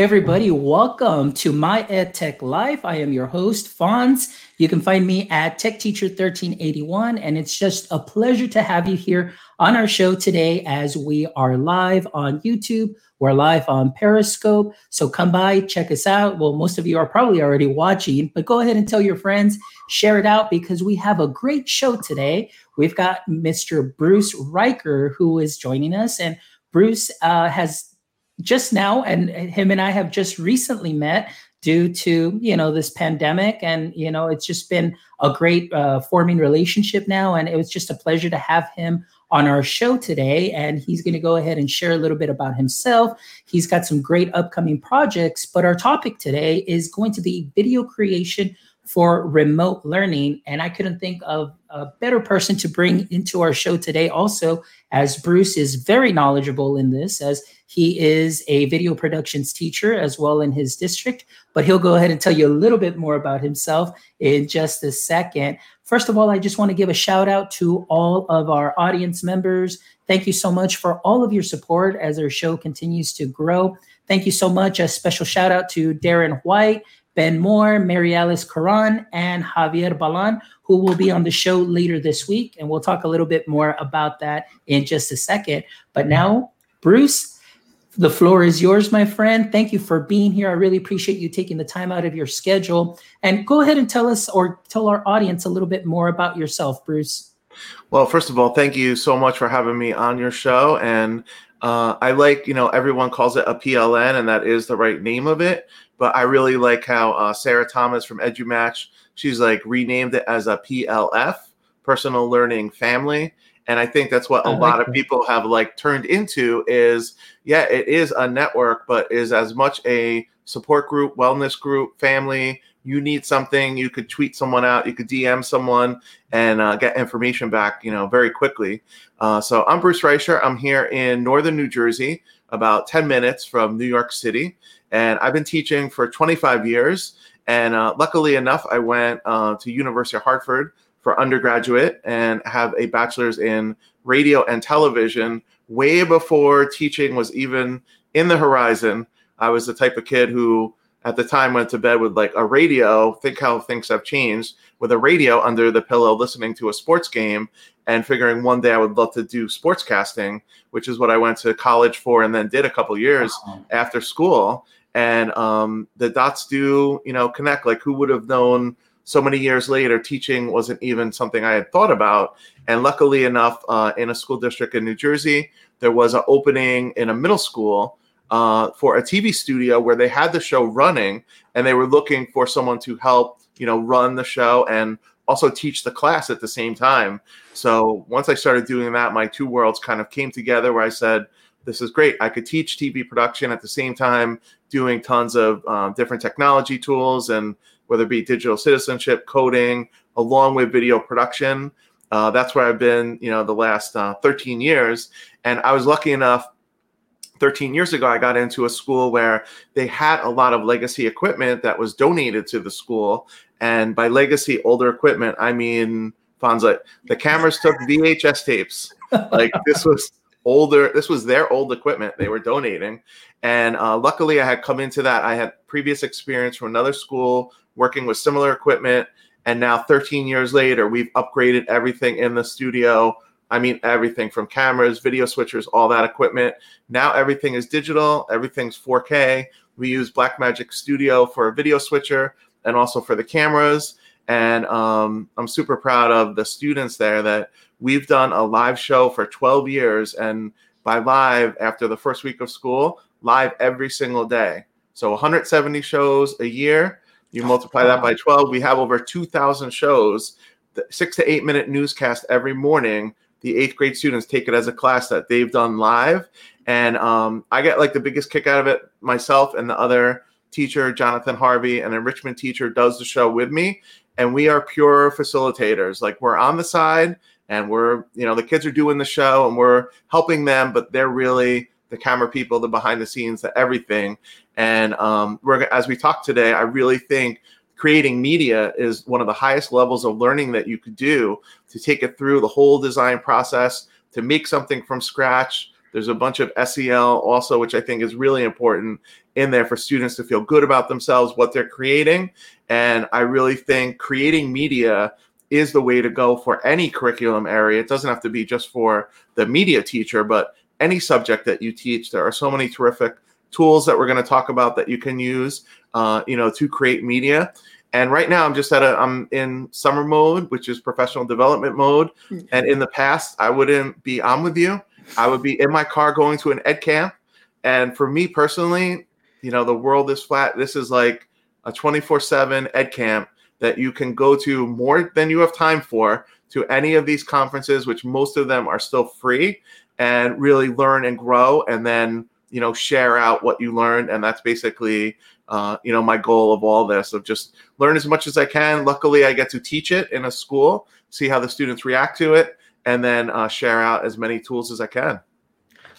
Everybody, welcome to My EdTech Life. I am your host, Fonz. You can find me at Tech Teacher 1381, and it's just a pleasure to have you here on our show today as we are live on YouTube. We're live on Periscope. So come by, check us out. Well, most of you are probably already watching, but go ahead and tell your friends, share it out because we have a great show today. We've got Mr. Bruce Reicher who is joining us, and Bruce uh, has just now, and him and I have just recently met due to you know this pandemic. And you know it's just been a great uh, forming relationship now. And it was just a pleasure to have him on our show today. And he's going to go ahead and share a little bit about himself. He's got some great upcoming projects. But our topic today is going to be video creation for remote learning. And I couldn't think of a better person to bring into our show today, also, as Bruce is very knowledgeable in this, as he is a video productions teacher as well in his district. But he'll go ahead and tell you a little bit more about himself in just a second. First of all, I just want to give a shout out to all of our audience members. Thank you so much for all of your support as our show continues to grow. Thank you so much. A special shout out to Darren White Ben Moore, Mary Alice Coran, and Javier Balan, who will be on the show later this week. And we'll talk a little bit more about that in just a second. But now, Bruce, the floor is yours, my friend. Thank you for being here. I really appreciate you taking the time out of your schedule. And go ahead and tell us or tell our audience a little bit more about yourself, Bruce. Well, first of all, thank you so much for having me on your show. And uh, I like, you know, everyone calls it a PLN, and that is the right name of it. But I really like how uh, Sarah Thomas from EduMatch, she's like renamed it as a PLF, Personal Learning Family. And I think that's what a like lot that. of people have like turned into is, yeah, it is a network, but is as much a support group, wellness group, family. You need something, you could tweet someone out, you could DM someone and uh, get information back, you know, very quickly. Uh, so I'm Bruce Reicher. I'm here in northern New Jersey, about 10 minutes from New York City and I've been teaching for 25 years. And uh, luckily enough, I went uh, to University of Hartford for undergraduate and have a bachelor's in radio and television way before teaching was even in the horizon. I was the type of kid who at the time went to bed with like a radio think how things have changed with a radio under the pillow listening to a sports game and figuring one day i would love to do sportscasting which is what i went to college for and then did a couple years after school. And um, the dots do you know connect. Like who would have known so many years later teaching wasn't even something i had thought about and luckily enough uh, in a school district in new jersey there was an opening in a middle school uh, for a tv studio where they had the show running and they were looking for someone to help you know run the show and also teach the class at the same time so once i started doing that my two worlds kind of came together where i said this is great. I could teach TV production at the same time, doing tons of um, different technology tools and whether it be digital citizenship, coding, along with video production. Uh, that's where I've been, you know, the last uh, 13 years. And I was lucky enough 13 years ago, I got into a school where they had a lot of legacy equipment that was donated to the school. And by legacy, older equipment, I mean, Fonza, the cameras took VHS tapes. Like this was older this was their old equipment they were donating and uh, luckily i had come into that i had previous experience from another school working with similar equipment. And now 13 years later we've upgraded everything in the studio. I mean everything from cameras video switchers all that equipment. Now everything is digital. Everything's 4k we use blackmagic studio for a video switcher and also for the cameras. And um, i'm super proud of the students there that we've done a live show for 12 years. And by live after the first week of school live every single day. So 170 shows a year you multiply that by 12 we have over 2000 shows six to eight minute newscast every morning. The eighth grade students take it as a class that they've done live. And um, i get like the biggest kick out of it myself and the other teacher jonathan harvey an enrichment teacher does the show with me. And we are pure facilitators. Like we're on the side and we're you know the kids are doing the show and we're helping them but they're really the camera people the behind the scenes the everything and um, we're as we talk today i really think creating media is one of the highest levels of learning that you could do to take it through the whole design process to make something from scratch There's a bunch of SEL also, which I think is really important in there for students to feel good about themselves, what they're creating. And I really think creating media is the way to go for any curriculum area. It doesn't have to be just for the media teacher, but any subject that you teach. There are so many terrific tools that we're going to talk about that you can use, uh, you know, to create media. And right now, I'm just at a I'm in summer mode, which is professional development mode. Mm-hmm. And in the past, I wouldn't be on with you. I would be in my car going to an ed camp. And for me personally, you know, the world is flat. This is like a 24 7 ed camp that you can go to more than you have time for to any of these conferences, which most of them are still free, and really learn and grow and then, you know, share out what you learned. And that's basically, uh, you know, my goal of all this of just learn as much as I can. Luckily, I get to teach it in a school, see how the students react to it, and then uh, share out as many tools as I can.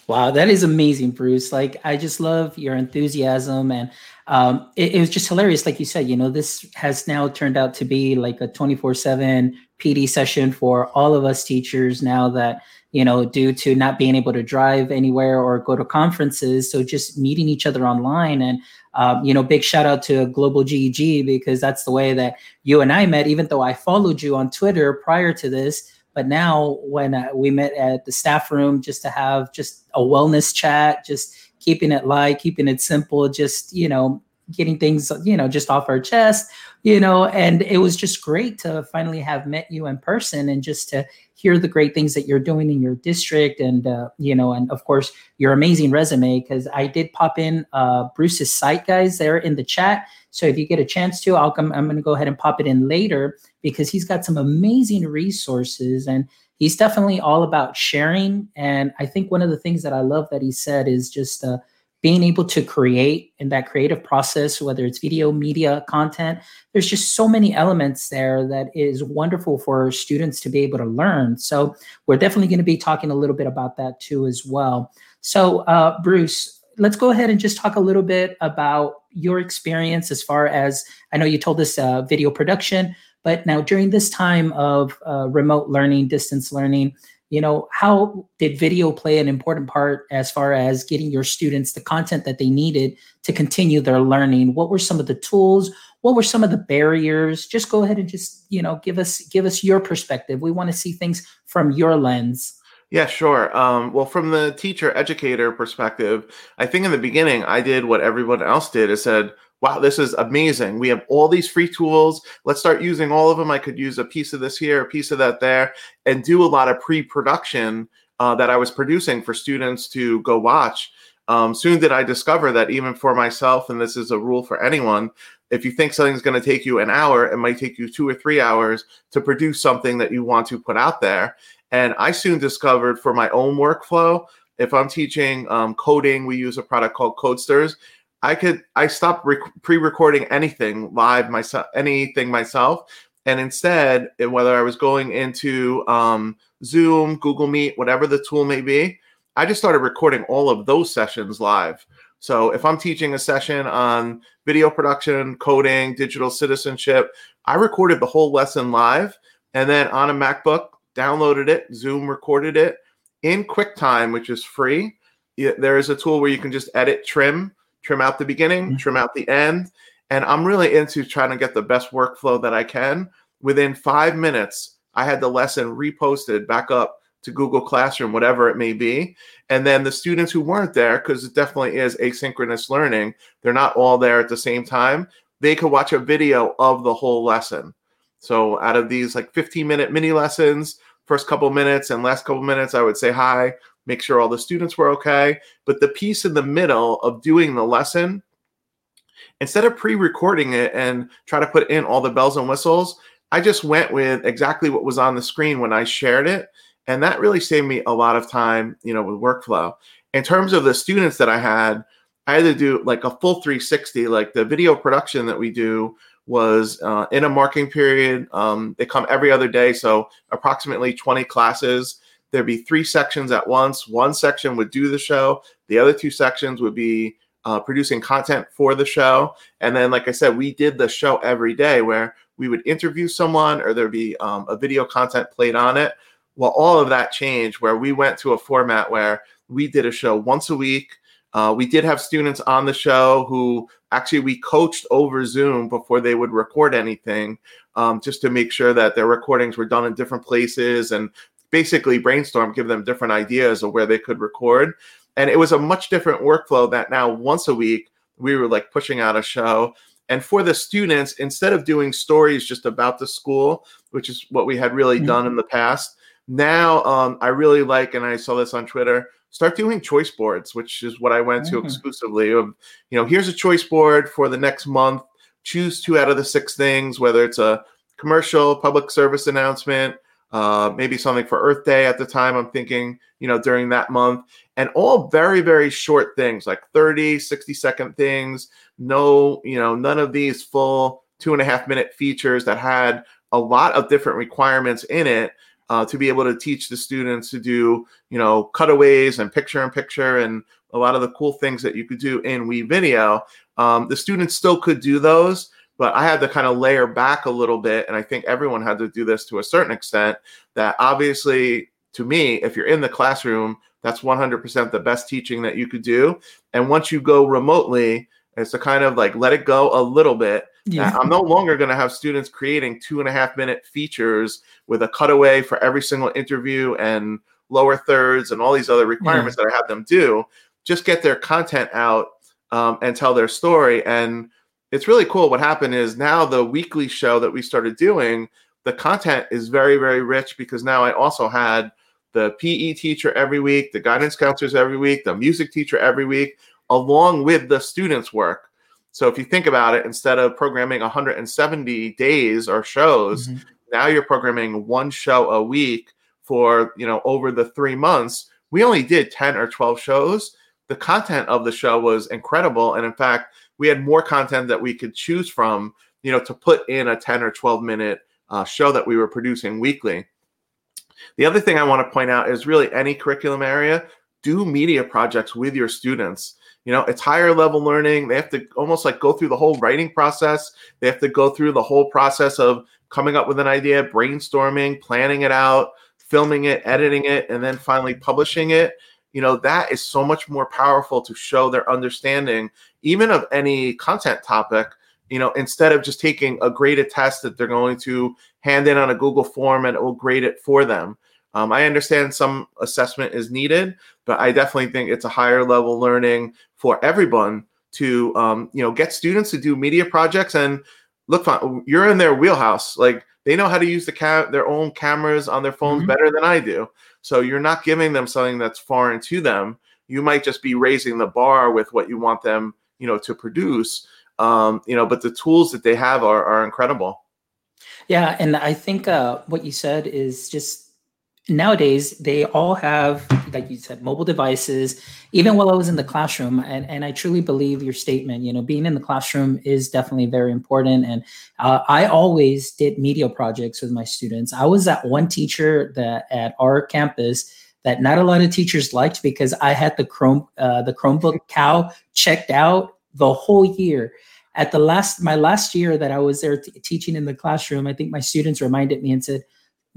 Wow, that is amazing, Bruce. Like, I just love your enthusiasm, and um, it, it, was just hilarious. Like you said, you know, this has now turned out to be like a 24 7 PD session for all of us teachers now that, you know, due to not being able to drive anywhere or go to conferences. So just meeting each other online. And, um, you know, big shout out to Global GEG because that's the way that you and I met, even though I followed you on Twitter prior to this but now, when uh, we met at the staff room just to have just a wellness chat, just keeping it light, keeping it simple, just, you know, getting things, you know, just off our chest, you know, and it was just great to finally have met you in person and just to hear the great things that you're doing in your district and, uh, you know, and of course, your amazing resume. Because I did pop in uh, Bruce's site, guys, there in the chat. So if you get a chance to, I'll come, I'm going to go ahead and pop it in later because he's got some amazing resources and he's definitely all about sharing. And I think one of the things that I love that he said is just uh, being able to create in that creative process, whether it's video, media, content, there's just so many elements there that is wonderful for students to be able to learn. So we're definitely going to be talking a little bit about that too as well. So uh, Bruce, let's go ahead and just talk a little bit about your experience as far as I know you told us uh, video production, but now during this time of uh, remote learning, distance learning, you know, how did video play an important part as far as getting your students the content that they needed to continue their learning? What were some of the tools? What were some of the barriers? Just go ahead and just, you know, give us give us your perspective. We want to see things from your lens. Yeah, sure. Um, well, from the teacher educator perspective, I think in the beginning I did what everyone else did. I said, wow, this is amazing. We have all these free tools. Let's start using all of them. I could use a piece of this here, a piece of that there, and do a lot of pre production uh, that I was producing for students to go watch. Um, soon did I discover that even for myself, and this is a rule for anyone, if you think something's going to take you an hour, it might take you two or three hours to produce something that you want to put out there. And I soon discovered for my own workflow, if I'm teaching um, coding, we use a product called Codesters. I could I stopped rec- pre-recording anything live myself, anything myself, and instead, whether I was going into um, Zoom, Google Meet, whatever the tool may be, I just started recording all of those sessions live. So if I'm teaching a session on video production, coding, digital citizenship, I recorded the whole lesson live, and then on a MacBook, downloaded it, Zoom recorded it in QuickTime, which is free. There is a tool where you can just edit, trim trim out the beginning, mm-hmm. trim out the end. And I'm really into trying to get the best workflow that I can. Within five minutes, I had the lesson reposted back up to Google Classroom, whatever it may be. And then the students who weren't there, because it definitely is asynchronous learning, they're not all there at the same time, they could watch a video of the whole lesson. So out of these like 15 minute mini lessons, first couple minutes and last couple minutes, I would say hi, make sure all the students were okay. But the piece in the middle of doing the lesson, instead of pre recording it and try to put in all the bells and whistles, I just went with exactly what was on the screen when I shared it. And that really saved me a lot of time, you know, with workflow. In terms of the students that I had, I had to do like a full 360, like the video production that we do was uh, in a marking period. Um, they come every other day, so approximately 20 classes there'd be three sections at once. One section would do the show, the other two sections would be uh, producing content for the show. And then, like I said, we did the show every day where we would interview someone or there'd be um, a video content played on it. Well, all of that changed where we went to a format where we did a show once a week. Uh, we did have students on the show who actually we coached over Zoom before they would record anything, um, just to make sure that their recordings were done in different places and basically brainstorm, give them different ideas of where they could record. And it was a much different workflow that now once a week we were like pushing out a show. And for the students, instead of doing stories just about the school, which is what we had really mm-hmm. done in the past, now um, I really like, and I saw this on Twitter, start doing choice boards, which is what I went mm-hmm. to exclusively. Of you know, here's a choice board for the next month. Choose two out of the six things, whether it's a commercial, public service announcement, uh, maybe something for Earth Day at the time. I'm thinking, you know, during that month, and all very, very short things like 30, 60 second things. No, you know, none of these full two and a half minute features that had a lot of different requirements in it uh, to be able to teach the students to do, you know, cutaways and picture in picture and a lot of the cool things that you could do in WeVideo. Um, the students still could do those, but I had to kind of layer back a little bit. And I think everyone had to do this to a certain extent. That obviously, to me, if you're in the classroom, that's 100% the best teaching that you could do. And once you go remotely, it's to kind of like let it go a little bit yeah. I'm no longer going to have students creating two and a half minute features with a cutaway for every single interview and lower thirds and all these other requirements yeah. that I have them do. Just get their content out um, and tell their story. And it's really cool. What happened is now the weekly show that we started doing, the content is very, very rich because now I also had the PE teacher every week, the guidance counselors every week, the music teacher every week, along with the students' work. So if you think about it, instead of programming 170 days or shows, mm-hmm. now you're programming one show a week for, you know, over the 3 months. We only did 10 or 12 shows. The content of the show was incredible and in fact, we had more content that we could choose from, you know, to put in a 10 or 12 minute uh, show that we were producing weekly. The other thing I want to point out is really any curriculum area, do media projects with your students. You know it's higher level learning. They have to almost like go through the whole writing process. They have to go through the whole process of coming up with an idea brainstorming planning it out filming it editing it and then finally publishing it you know that is so much more powerful to show their understanding even of any content topic you know instead of just taking a graded test that they're going to hand in on a google form and it will grade it for them. Um, I understand some assessment is needed, but I definitely think it's a higher level learning for everyone to um, you know get students to do media projects and look you're in their wheelhouse. Like they know how to use the cam- their own cameras on their phones mm-hmm. better than I do so you're not giving them something that's foreign to them. You might just be raising the bar with what you want them you know to produce um, you know but the tools that they have are, are incredible. Yeah and I think uh, what you said is just nowadays they all have like you said mobile devices. Even while i was in the classroom and, and i truly believe your statement you know being in the classroom is definitely very important. And uh, i always did media projects with my students. I was that one teacher that at our campus that not a lot of teachers liked because i had the chrome uh, the chromebook cow checked out the whole year. At the last my last year that i was there t- teaching in the classroom i think my students reminded me and said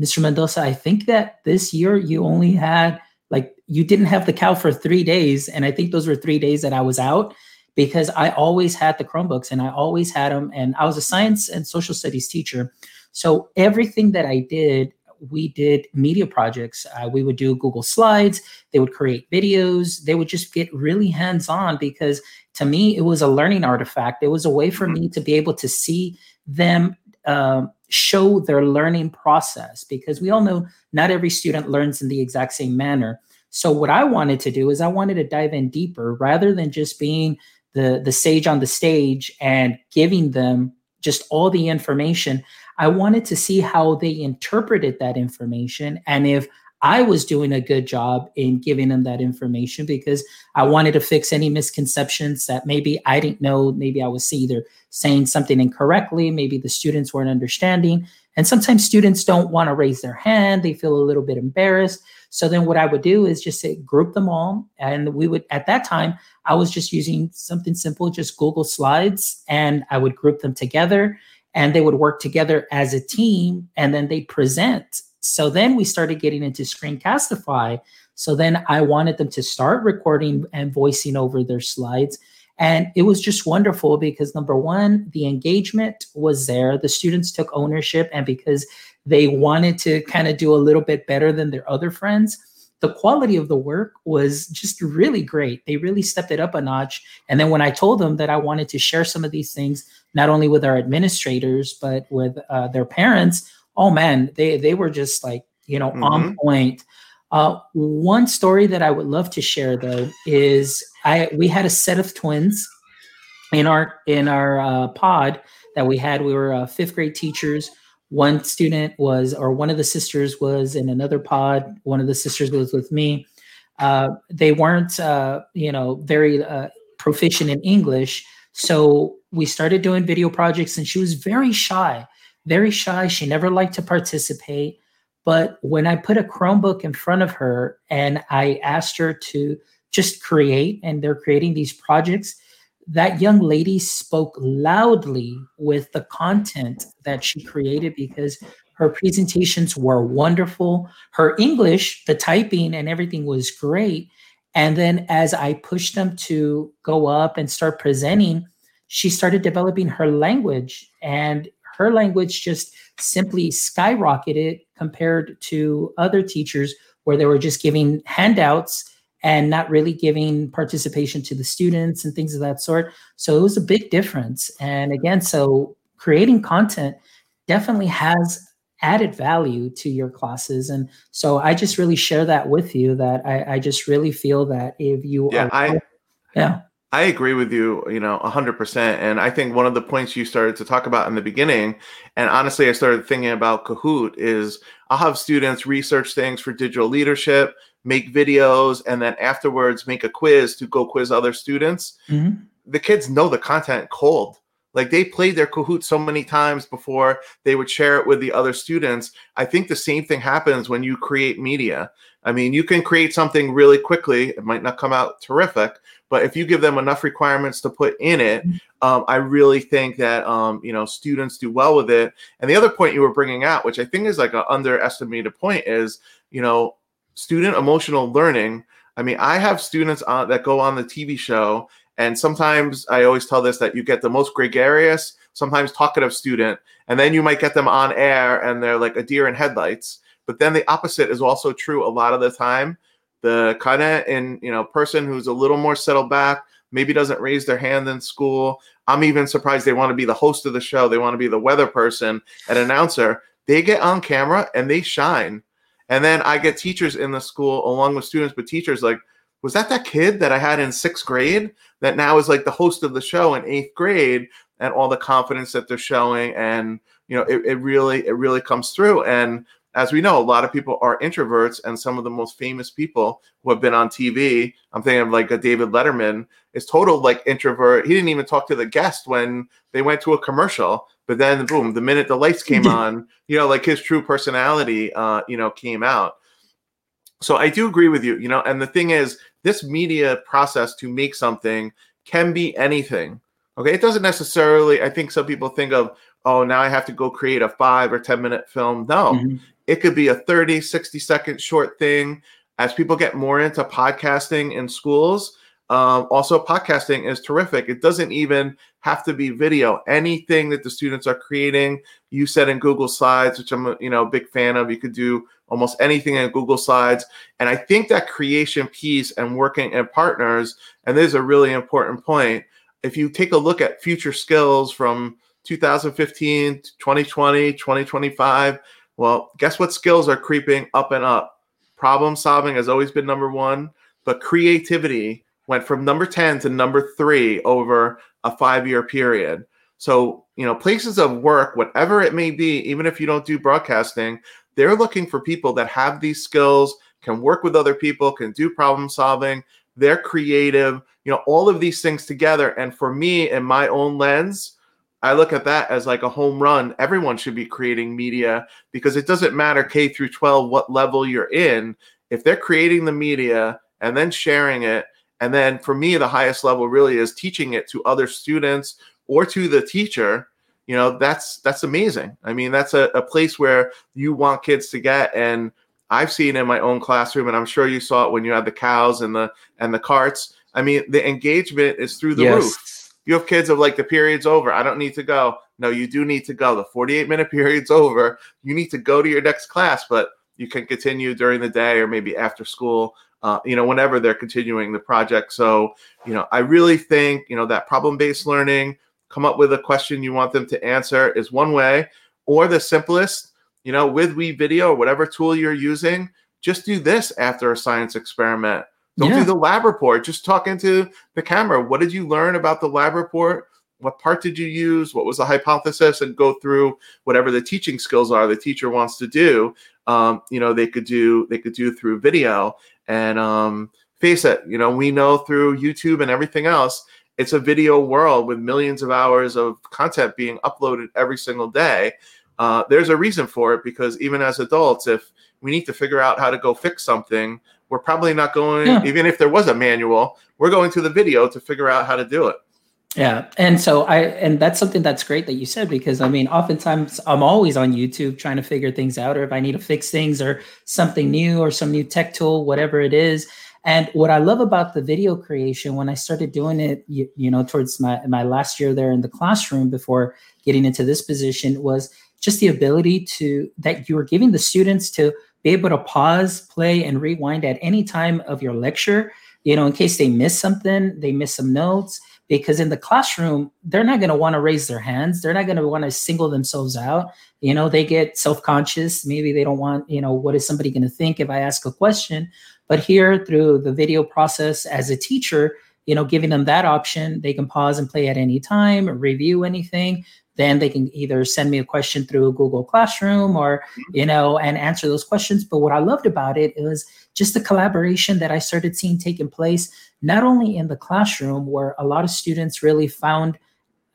Mr. Mendoza, I think that this year you only had like you didn't have the cow for three days. And I think those were three days that I was out because I always had the Chromebooks and I always had them. And I was a science and social studies teacher. So everything that I did, we did media projects. Uh, we would do Google Slides. They would create videos. They would just get really hands on because to me, it was a learning artifact. It was a way for me to be able to see them um, show their learning process because we all know not every student learns in the exact same manner. So what I wanted to do is I wanted to dive in deeper rather than just being the the sage on the stage and giving them just all the information. I wanted to see how they interpreted that information and if I was doing a good job in giving them that information because I wanted to fix any misconceptions that maybe I didn't know. Maybe I was either saying something incorrectly, maybe the students weren't understanding. And sometimes students don't want to raise their hand, they feel a little bit embarrassed. So then what I would do is just say, group them all. And we would, at that time, I was just using something simple, just Google Slides, and I would group them together and they would work together as a team and then they present so then we started getting into Screencastify. So then I wanted them to start recording and voicing over their slides. And it was just wonderful because number one, the engagement was there. The students took ownership, and because they wanted to kind of do a little bit better than their other friends, the quality of the work was just really great. They really stepped it up a notch. And then when I told them that I wanted to share some of these things, not only with our administrators, but with uh, their parents, oh man, they, they were just like, you know, mm-hmm. on point. Uh, one story that I would love to share though is I we had a set of twins in our in our uh, pod that we had. We were uh, fifth grade teachers. One student was, or one of the sisters was in another pod. One of the sisters was with me. Uh, they weren't, uh, you know, very uh, proficient in English, so we started doing video projects, and she was very shy, very shy. She never liked to participate. But when I put a Chromebook in front of her and I asked her to just create, and they're creating these projects, that young lady spoke loudly with the content that she created because her presentations were wonderful. Her English, the typing and everything was great. And then as I pushed them to go up and start presenting, she started developing her language. And her language just simply skyrocketed compared to other teachers where they were just giving handouts and not really giving participation to the students and things of that sort. So it was a big difference. And again, so creating content definitely has added value to your classes. And so I just really share that with you that I, I just really feel that if you yeah, are, I, yeah. I agree with you, you know, 100%. And I think one of the points you started to talk about in the beginning, and honestly, I started thinking about Kahoot, is I'll have students research things for digital leadership, make videos, and then afterwards make a quiz to go quiz other students. Mm-hmm. The kids know the content cold. Like they played their Kahoot so many times before they would share it with the other students. I think the same thing happens when you create media. I mean, you can create something really quickly. It might not come out terrific, but if you give them enough requirements to put in it, mm-hmm. um, I really think that um, you know students do well with it. And the other point you were bringing out, which I think is like an underestimated point, is you know student emotional learning. I mean, I have students on, that go on the TV show, and sometimes I always tell this that you get the most gregarious, sometimes talkative student, and then you might get them on air and they're like a deer in headlights. But then the opposite is also true a lot of the time. The kind of in you know person who's a little more settled back maybe doesn't raise their hand in school. I'm even surprised they want to be the host of the show they want to be the weather person an announcer. They get on camera and they shine. And then i get teachers in the school along with students but teachers like was that that kid that i had in sixth grade that now is like the host of the show in eighth grade? And all the confidence that they're showing and you know it, it really it really comes through. And as we know, a lot of people are introverts, and some of the most famous people who have been on TV, I'm thinking of like a David Letterman, is total like introvert. He didn't even talk to the guest when they went to a commercial. But then, boom, the minute the lights came on, you know, like his true personality, uh, you know, came out. So I do agree with you, you know, and the thing is, this media process to make something can be anything. Okay, it doesn't necessarily. I think some people think of, oh, now I have to go create a five or 10 minute film. No, mm-hmm. It could be a 30, 60 second short thing. As people get more into podcasting in schools, um, also podcasting is terrific. It doesn't even have to be video. Anything that the students are creating, you said in Google Slides, which I'm you know a big fan of. You could do almost anything in Google Slides, and I think that creation piece and working in partners, and this is a really important point. If you take a look at future skills from 2015 2020 2025 well, guess what skills are creeping up and up? Problem solving has always been number one, but creativity went from number 10 to number three over a five year period. So, you know, places of work, whatever it may be, even if you don't do broadcasting, they're looking for people that have these skills, can work with other people, can do problem solving, they're creative, you know, all of these things together. And for me, in my own lens, I look at that as like a home run. Everyone should be creating media because it doesn't matter K through 12 what level you're in. If they're creating the media and then sharing it, and then for me, the highest level really is teaching it to other students or to the teacher. You know, that's that's amazing. I mean, that's a, a place where you want kids to get. And I've seen in my own classroom, and I'm sure you saw it when you had the cows and the and the carts. I mean, the engagement is through the yes. roof. You have kids of like the period's over. I don't need to go. No, you do need to go. The 48 minute period's over. You need to go to your next class, but you can continue during the day or maybe after school. Uh, you know, whenever they're continuing the project. So, you know, I really think you know that problem based learning, come up with a question you want them to answer is one way, or the simplest you know, with WeVideo or whatever tool you're using, just do this after a science experiment. Don't yeah. do the lab report. Just talk into the camera. What did you learn about the lab report? What part did you use? What was the hypothesis? And go through whatever the teaching skills are the teacher wants to do. Um, you know, they could do they could do through video. And um, face it, you know, we know through YouTube and everything else, it's a video world with millions of hours of content being uploaded every single day uh, there's a reason for it because even as adults, if we need to figure out how to go fix something, we're probably not going, yeah. even if there was a manual, we're going to the video to figure out how to do it. Yeah. And so I, and that's something that's great that you said because I mean, oftentimes I'm always on YouTube trying to figure things out, or if I need to fix things or something new or some new tech tool, whatever it is. And what I love about the video creation, when I started doing it, you, you know, towards my, my last year there in the classroom before getting into this position was just the ability to that you were giving the students to be able to pause, play, and rewind at any time of your lecture, you know, in case they miss something, they miss some notes. Because in the classroom, they're not going to want to raise their hands. They're not going to want to single themselves out. You know, they get self conscious. Maybe they don't want, you know, what is somebody going to think if I ask a question? But here, through the video process as a teacher, you know, giving them that option, they can pause and play at any time, review anything then they can either send me a question through Google Classroom or, mm-hmm. you know, and answer those questions. But what I loved about it was just the collaboration that I started seeing taking place, not only in the classroom where a lot of students really found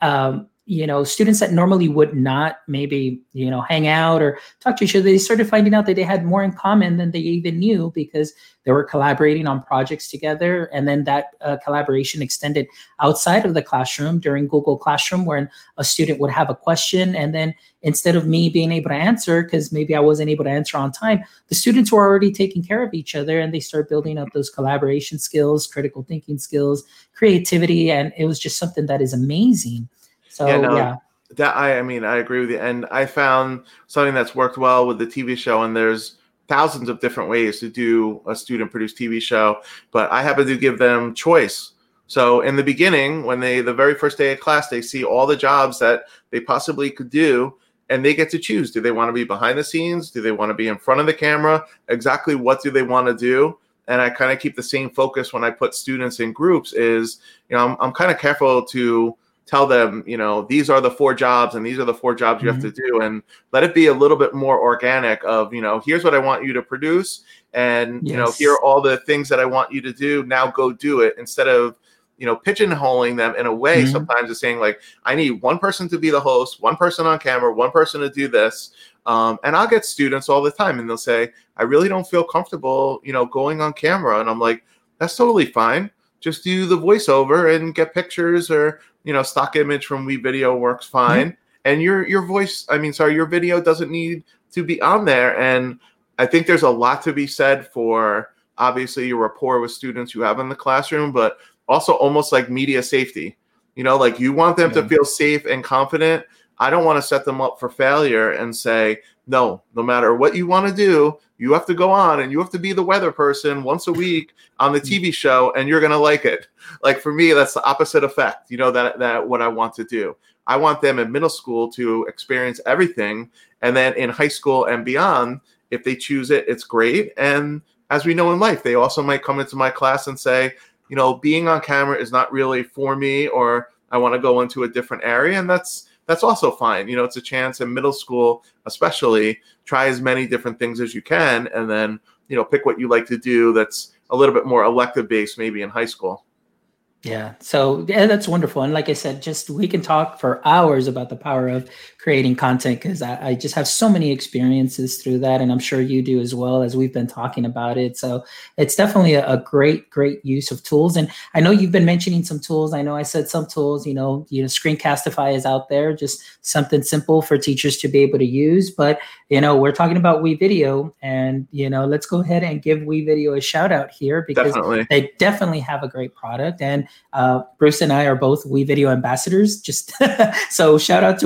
um, you know students that normally would not maybe you know hang out or talk to each other they started finding out that they had more in common than they even knew because they were collaborating on projects together. And then that uh, collaboration extended outside of the classroom during google classroom where a student would have a question. And then instead of me being able to answer because maybe i wasn't able to answer on time the students were already taking care of each other and they start building up those collaboration skills critical thinking skills creativity. And it was just something that is amazing so yeah, no, yeah. That I, I mean, I agree with you, and I found something that's worked well with the TV show. And there's thousands of different ways to do a student-produced TV show, but I happen to give them choice. So in the beginning, when they the very first day of class, they see all the jobs that they possibly could do, and they get to choose. Do they want to be behind the scenes? Do they want to be in front of the camera? Exactly what do they want to do? And I kind of keep the same focus when I put students in groups. Is you know I'm, I'm kind of careful to tell them, you know, these are the four jobs and these are the four jobs you mm-hmm. have to do and let it be a little bit more organic of, you know, here's what I want you to produce and, yes. you know, here are all the things that I want you to do. Now go do it instead of, you know, pigeonholing them in a way mm-hmm. sometimes is saying like, I need one person to be the host, one person on camera, one person to do this. Um, and I'll get students all the time and they'll say, I really don't feel comfortable, you know, going on camera. And I'm like, that's totally fine just do the voiceover and get pictures or you know stock image from WeVideo works fine mm-hmm. and your your voice i mean sorry your video doesn't need to be on there and i think there's a lot to be said for obviously your rapport with students you have in the classroom but also almost like media safety you know like you want them yeah. to feel safe and confident i don't want to set them up for failure and say no no matter what you want to do you have to go on and you have to be the weather person once a week on the TV show and you're going to like it. Like for me that's the opposite effect, you know that that what I want to do. I want them in middle school to experience everything and then in high school and beyond if they choose it it's great and as we know in life they also might come into my class and say, you know, being on camera is not really for me or I want to go into a different area and that's that's also fine. You know, it's a chance in middle school, especially, try as many different things as you can, and then you know pick what you like to do. That's a little bit more elective based, maybe in high school. Yeah. So yeah, that's wonderful. And like I said, just we can talk for hours about the power of creating content because I, I, just have so many experiences through that. And I'm sure you do as well as we've been talking about it. So it's definitely a, a great, great use of tools. And I know you've been mentioning some tools. I know I said some tools, you know, you know, Screencastify is out there, just something simple for teachers to be able to use. But, you know, we're talking about WeVideo and, you know, let's go ahead and give WeVideo a shout out here because definitely. they definitely have a great product. And uh, Bruce and I are both WeVideo ambassadors. Just so shout out to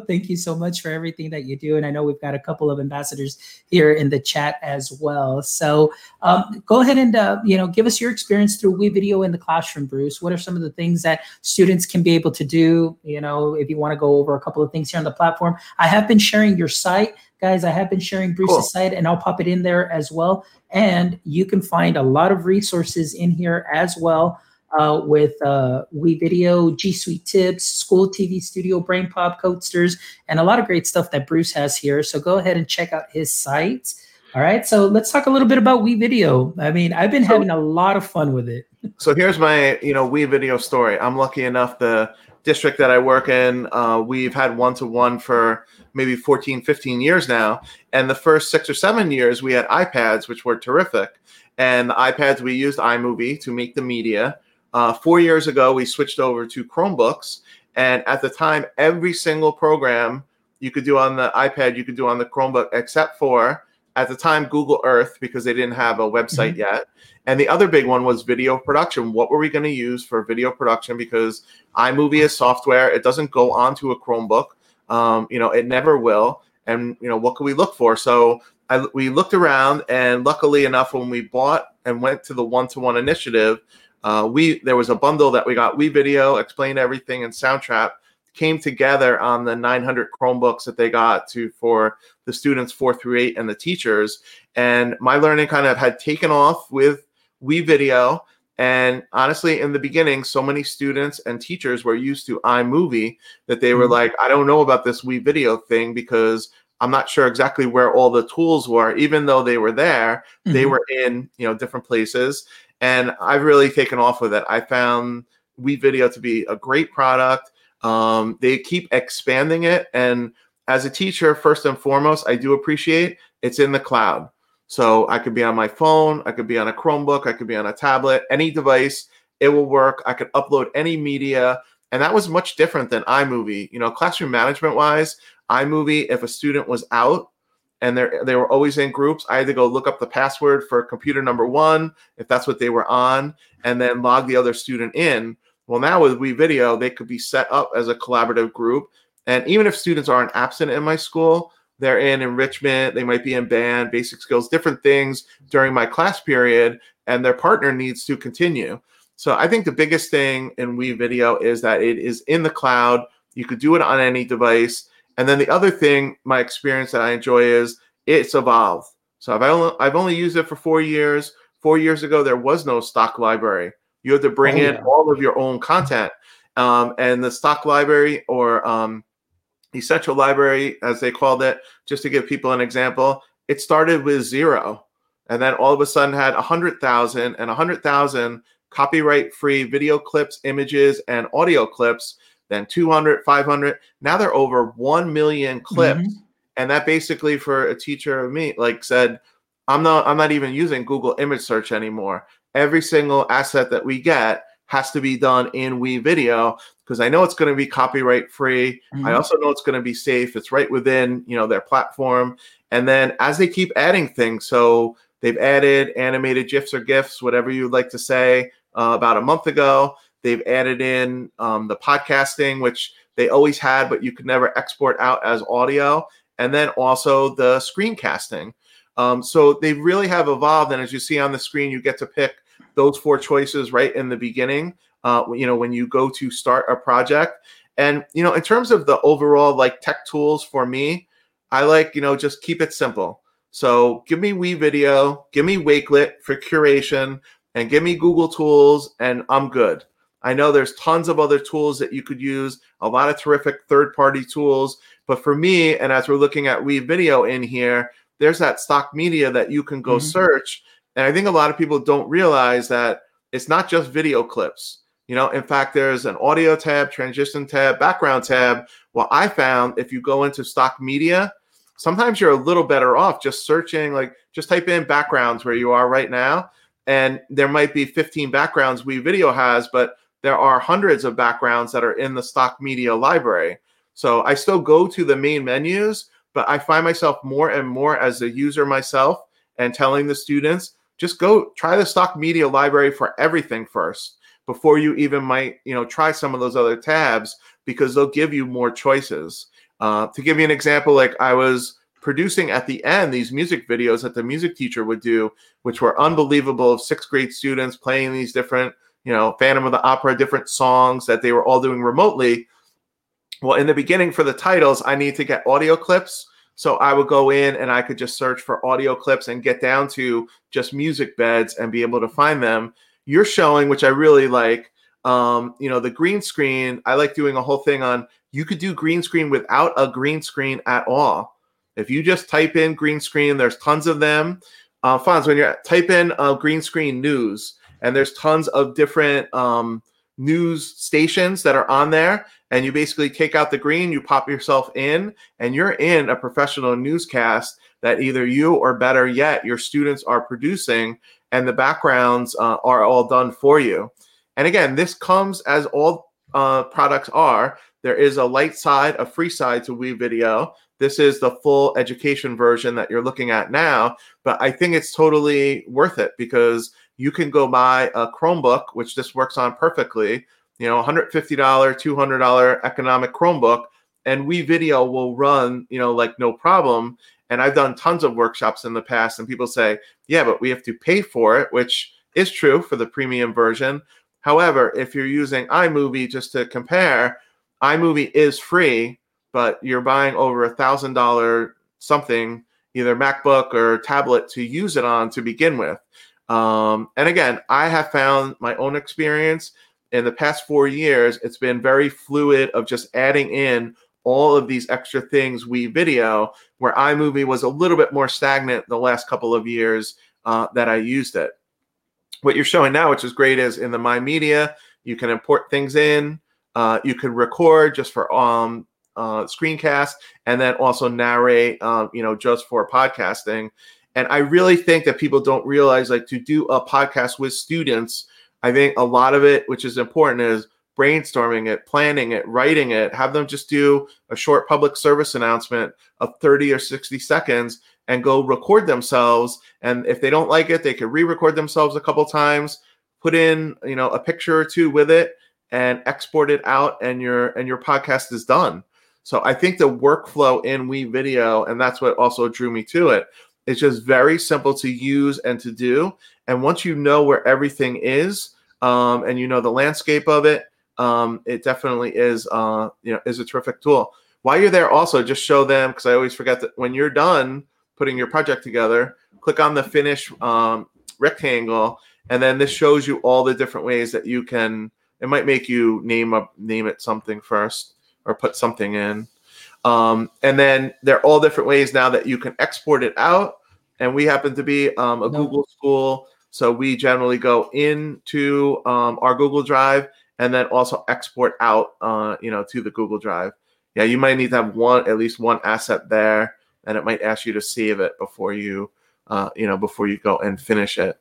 Thank you so much for everything that you do. And I know we've got a couple of ambassadors here in the chat as well. So um, go ahead and uh, you know give us your experience through WeVideo in the classroom, Bruce. What are some of the things that students can be able to do? You know, if you want to go over a couple of things here on the platform, I have been sharing your site guys i have been sharing bruce's cool. site and i'll pop it in there as well and you can find a lot of resources in here as well uh, with uh, WeVideo, G Suite Tips, School TV Studio, BrainPop, Codesters, and a lot of great stuff that Bruce has here. So go ahead and check out his site. All right, so let's talk a little bit about WeVideo. I mean, I've been so, having a lot of fun with it. so here's my, you know, WeVideo story. I'm lucky enough the district that I work in, uh, we've had one to one for maybe 14, 15 years now. And the first six or seven years, we had iPads, which were terrific. And the iPads, we used iMovie to make the media. Uh, four years ago, we switched over to Chromebooks, and at the time, every single program you could do on the iPad, you could do on the Chromebook, except for at the time Google Earth because they didn't have a website mm-hmm. yet. And the other big one was video production. What were we going to use for video production? Because iMovie is software; it doesn't go onto a Chromebook. Um, you know, it never will. And you know, what could we look for? So I, we looked around, and luckily enough, when we bought and went to the one-to-one initiative, uh, we there was a bundle that we got. WeVideo Explain Everything, and Soundtrap came together on the 900 Chromebooks that they got to for the students four through eight and the teachers. And my learning kind of had taken off with WeVideo. And honestly, in the beginning, so many students and teachers were used to iMovie that they were mm-hmm. like, I don't know about this WeVideo thing because I'm not sure exactly where all the tools were, even though they were there, mm-hmm. they were in, you know, different places and I've really taken off with it. I found WeVideo to be a great product. Um, they keep expanding it, and as a teacher, first and foremost, I do appreciate it's in the cloud. So I could be on my phone, I could be on a Chromebook, I could be on a tablet, any device, it will work. I could upload any media. And that was much different than iMovie. You know, classroom management wise, iMovie, if a student was out, and they they were always in groups. I had to go look up the password for computer number one if that's what they were on, and then log the other student in. Well, now with WeVideo, they could be set up as a collaborative group, and even if students aren't absent in my school, they're in enrichment, they might be in band, basic skills, different things during my class period, and their partner needs to continue. So I think the biggest thing in WeVideo is that it is in the cloud. You could do it on any device and then the other thing, my experience that I enjoy is it's evolved. So I've only, I've only used it for four years. Four years ago, there was no stock library. You had to bring oh, in all of your own content. Um, and the stock library or um, essential library, as they called it, just to give people an example, it started with zero. And then all of a sudden had a 100,000 and a 100,000 copyright free video clips, images, and audio clips then 200, 500. Now they're over 1 million clips. Mm-hmm. And that basically for a teacher of me, like said, I'm not I'm not even using Google image search anymore. Every single asset that we get has to be done in WeVideo because I know it's going to be copyright free. Mm-hmm. I also know it's going to be safe. It's right within, you know, their platform. And then as they keep adding things, so they've added animated GIFs or GIFs, whatever you'd like to say, uh, about a month ago. They've added in um, the podcasting, which they always had, but you could never export out as audio, and then also the screencasting. Um, so they really have evolved, and as you see on the screen, you get to pick those four choices right in the beginning. Uh, you know, when you go to start a project, and you know, in terms of the overall like tech tools for me, I like you know just keep it simple. So give me WeVideo, give me Wakelet for curation, and give me Google Tools, and I'm good. I know there's tons of other tools that you could use, a lot of terrific third party tools. But for me, and as we're looking at WeVideo in here, there's that stock media that you can go mm-hmm. search. And I think a lot of people don't realize that it's not just video clips. You know, in fact, there's an audio tab, transition tab, background tab. Well, I found if you go into stock media, sometimes you're a little better off just searching, like just type in backgrounds where you are right now. And there might be 15 backgrounds we video has, but there are hundreds of backgrounds that are in the stock media library. So I still go to the main menus, but I find myself more and more as a user myself and telling the students just go try the stock media library for everything first before you even might you know try some of those other tabs because they'll give you more choices uh, to give you an example like i was producing at the end these music videos that the music teacher would do which were unbelievable of sixth grade students playing these different you know phantom of the opera different songs that they were all doing remotely well in the beginning for the titles i need to get audio clips so I would go in and I could just search for audio clips and get down to just music beds and be able to find them. You're showing, which I really like, um, you know, the green screen. I like doing a whole thing on you could do green screen without a green screen at all. If you just type in green screen, there's tons of them. Uh, Fonz, when you're type in uh, green screen news, and there's tons of different um, news stations that are on there and you basically take out the green you pop yourself in and you're in a professional newscast that either you or better yet your students are producing and the backgrounds uh, are all done for you. And again this comes as all uh, products are. There is a light side a free side to WeVideo this is the full education version that you're looking at now but i think it's totally worth it because you can go buy a Chromebook, which this works on perfectly, you know, $150, $200 economic Chromebook, and WeVideo will run, you know, like no problem. And I've done tons of workshops in the past, and people say, yeah, but we have to pay for it, which is true for the premium version. However, if you're using iMovie just to compare, iMovie is free, but you're buying over a thousand dollar something, either MacBook or tablet to use it on to begin with. Um, and again, I have found my own experience in the past four years, it's been very fluid of just adding in all of these extra things we video, where iMovie was a little bit more stagnant the last couple of years uh, that I used it. What you're showing now, which is great, is in the My Media, you can import things in. Uh, you can record just for um, uh, screencast, and then also narrate, um, you know, just for podcasting. And I really think that people don't realize like to do a podcast with students, I think a lot of it, which is important, is brainstorming it, planning it, writing it, have them just do a short public service announcement of 30 or 60 seconds and go record themselves. And if they don't like it, they can re-record themselves a couple times, put in, you know, a picture or two with it and export it out and your and your podcast is done. So I think the workflow in WeVideo, and that's what also drew me to it, it's just very simple to use and to do. And once you know where everything is, um, and you know the landscape of it, um, it definitely is, uh, you know, is a terrific tool. While you're there, also just show them because I always forget that when you're done putting your project together, click on the finish um, rectangle, and then this shows you all the different ways that you can. It might make you name up name it something first or put something in. Um, and then there are all different ways now that you can export it out. And we happen to be um, a no. Google school. So we generally go into um, our Google Drive and then also export out, uh, you know, to the Google Drive. Yeah, you might need to have one, at least one asset there, and it might ask you to save it before you, uh, you know, before you go and finish it.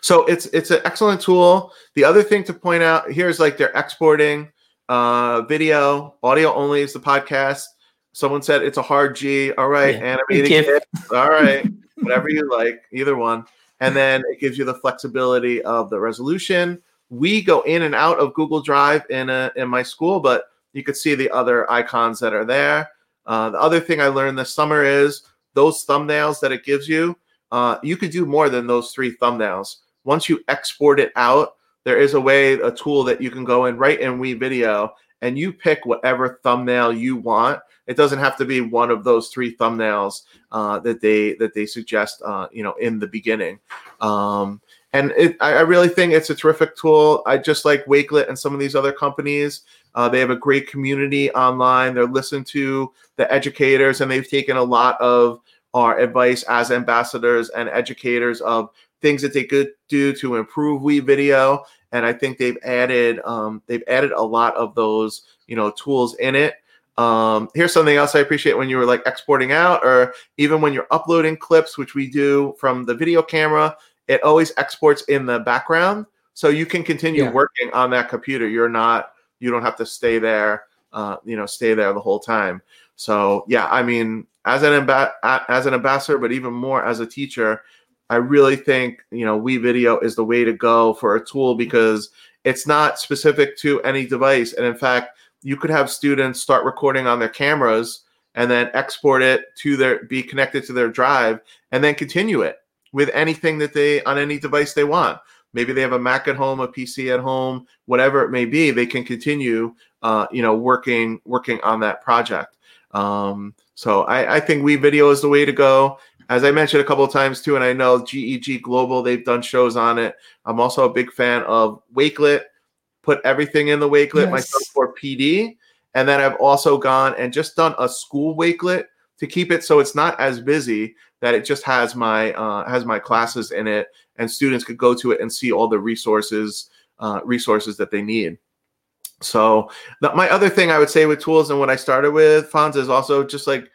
So it's it's an excellent tool. The other thing to point out here is like they're exporting uh, video, audio only is the podcast. Someone said it's a hard G. All right, yeah. animated All right, whatever you like, either one. And then it gives you the flexibility of the resolution. We go in and out of Google Drive in a, in my school, but you could see the other icons that are there. Uh, the other thing I learned this summer is those thumbnails that it gives you. Uh, you could do more than those three thumbnails. Once you export it out, there is a way, a tool that you can go in right in WeVideo and you pick whatever thumbnail you want. It doesn't have to be one of those three thumbnails uh, that they that they suggest, uh, you know, in the beginning. Um, and it, I, I, really think it's a terrific tool. I just like Wakelet and some of these other companies. Uh, they have a great community online. They're listened to the educators, and they've taken a lot of our advice as ambassadors and educators of things that they could do to improve WeVideo. and I think they've added um, they've added a lot of those you know tools in it. Um, here's something else I appreciate when you were like exporting out, or even when you're uploading clips, which we do from the video camera. It always exports in the background, so you can continue yeah. working on that computer. You're not you don't have to stay there, uh, you know, stay there the whole time. So yeah, I mean, as an amb- as an ambassador, but even more as a teacher, I really think you know WeVideo is the way to go for a tool because it's not specific to any device, and in fact, you could have students start recording on their cameras and then export it to their be connected to their drive and then continue it with anything that they on any device they want. Maybe they have a mac at home a pc at home whatever it may be they can continue uh, you know working working on that project um, so I, I think we video is the way to go as I mentioned a couple of times too, and I know GEG Global, they've done shows on it. I'm also a big fan of Wakelet, put everything in the Wakelet, yes. myself for PD. And then I've also gone and just done a school Wakelet to keep it so it's not as busy that it just has my uh, has my classes in it and students could go to it and see all the resources uh, resources that they need. So my other thing I would say with tools and what I started with Fonz is also just like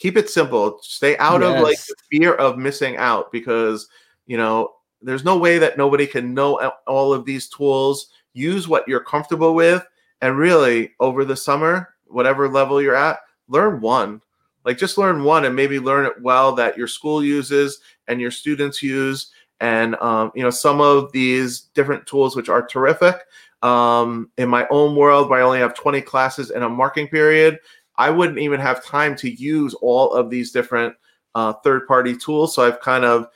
keep it simple. Stay out yes. of like the fear of missing out because you know there's no way that nobody can know all of these tools. Use what you're comfortable with, and really over the summer, whatever level you're at, learn one. Like just learn one, and maybe learn it well that your school uses and your students use. And um, you know some of these different tools, which are terrific. Um, in my own world, where I only have 20 classes in a marking period, I wouldn't even have time to use all of these different uh, third party tools. So I've kind of,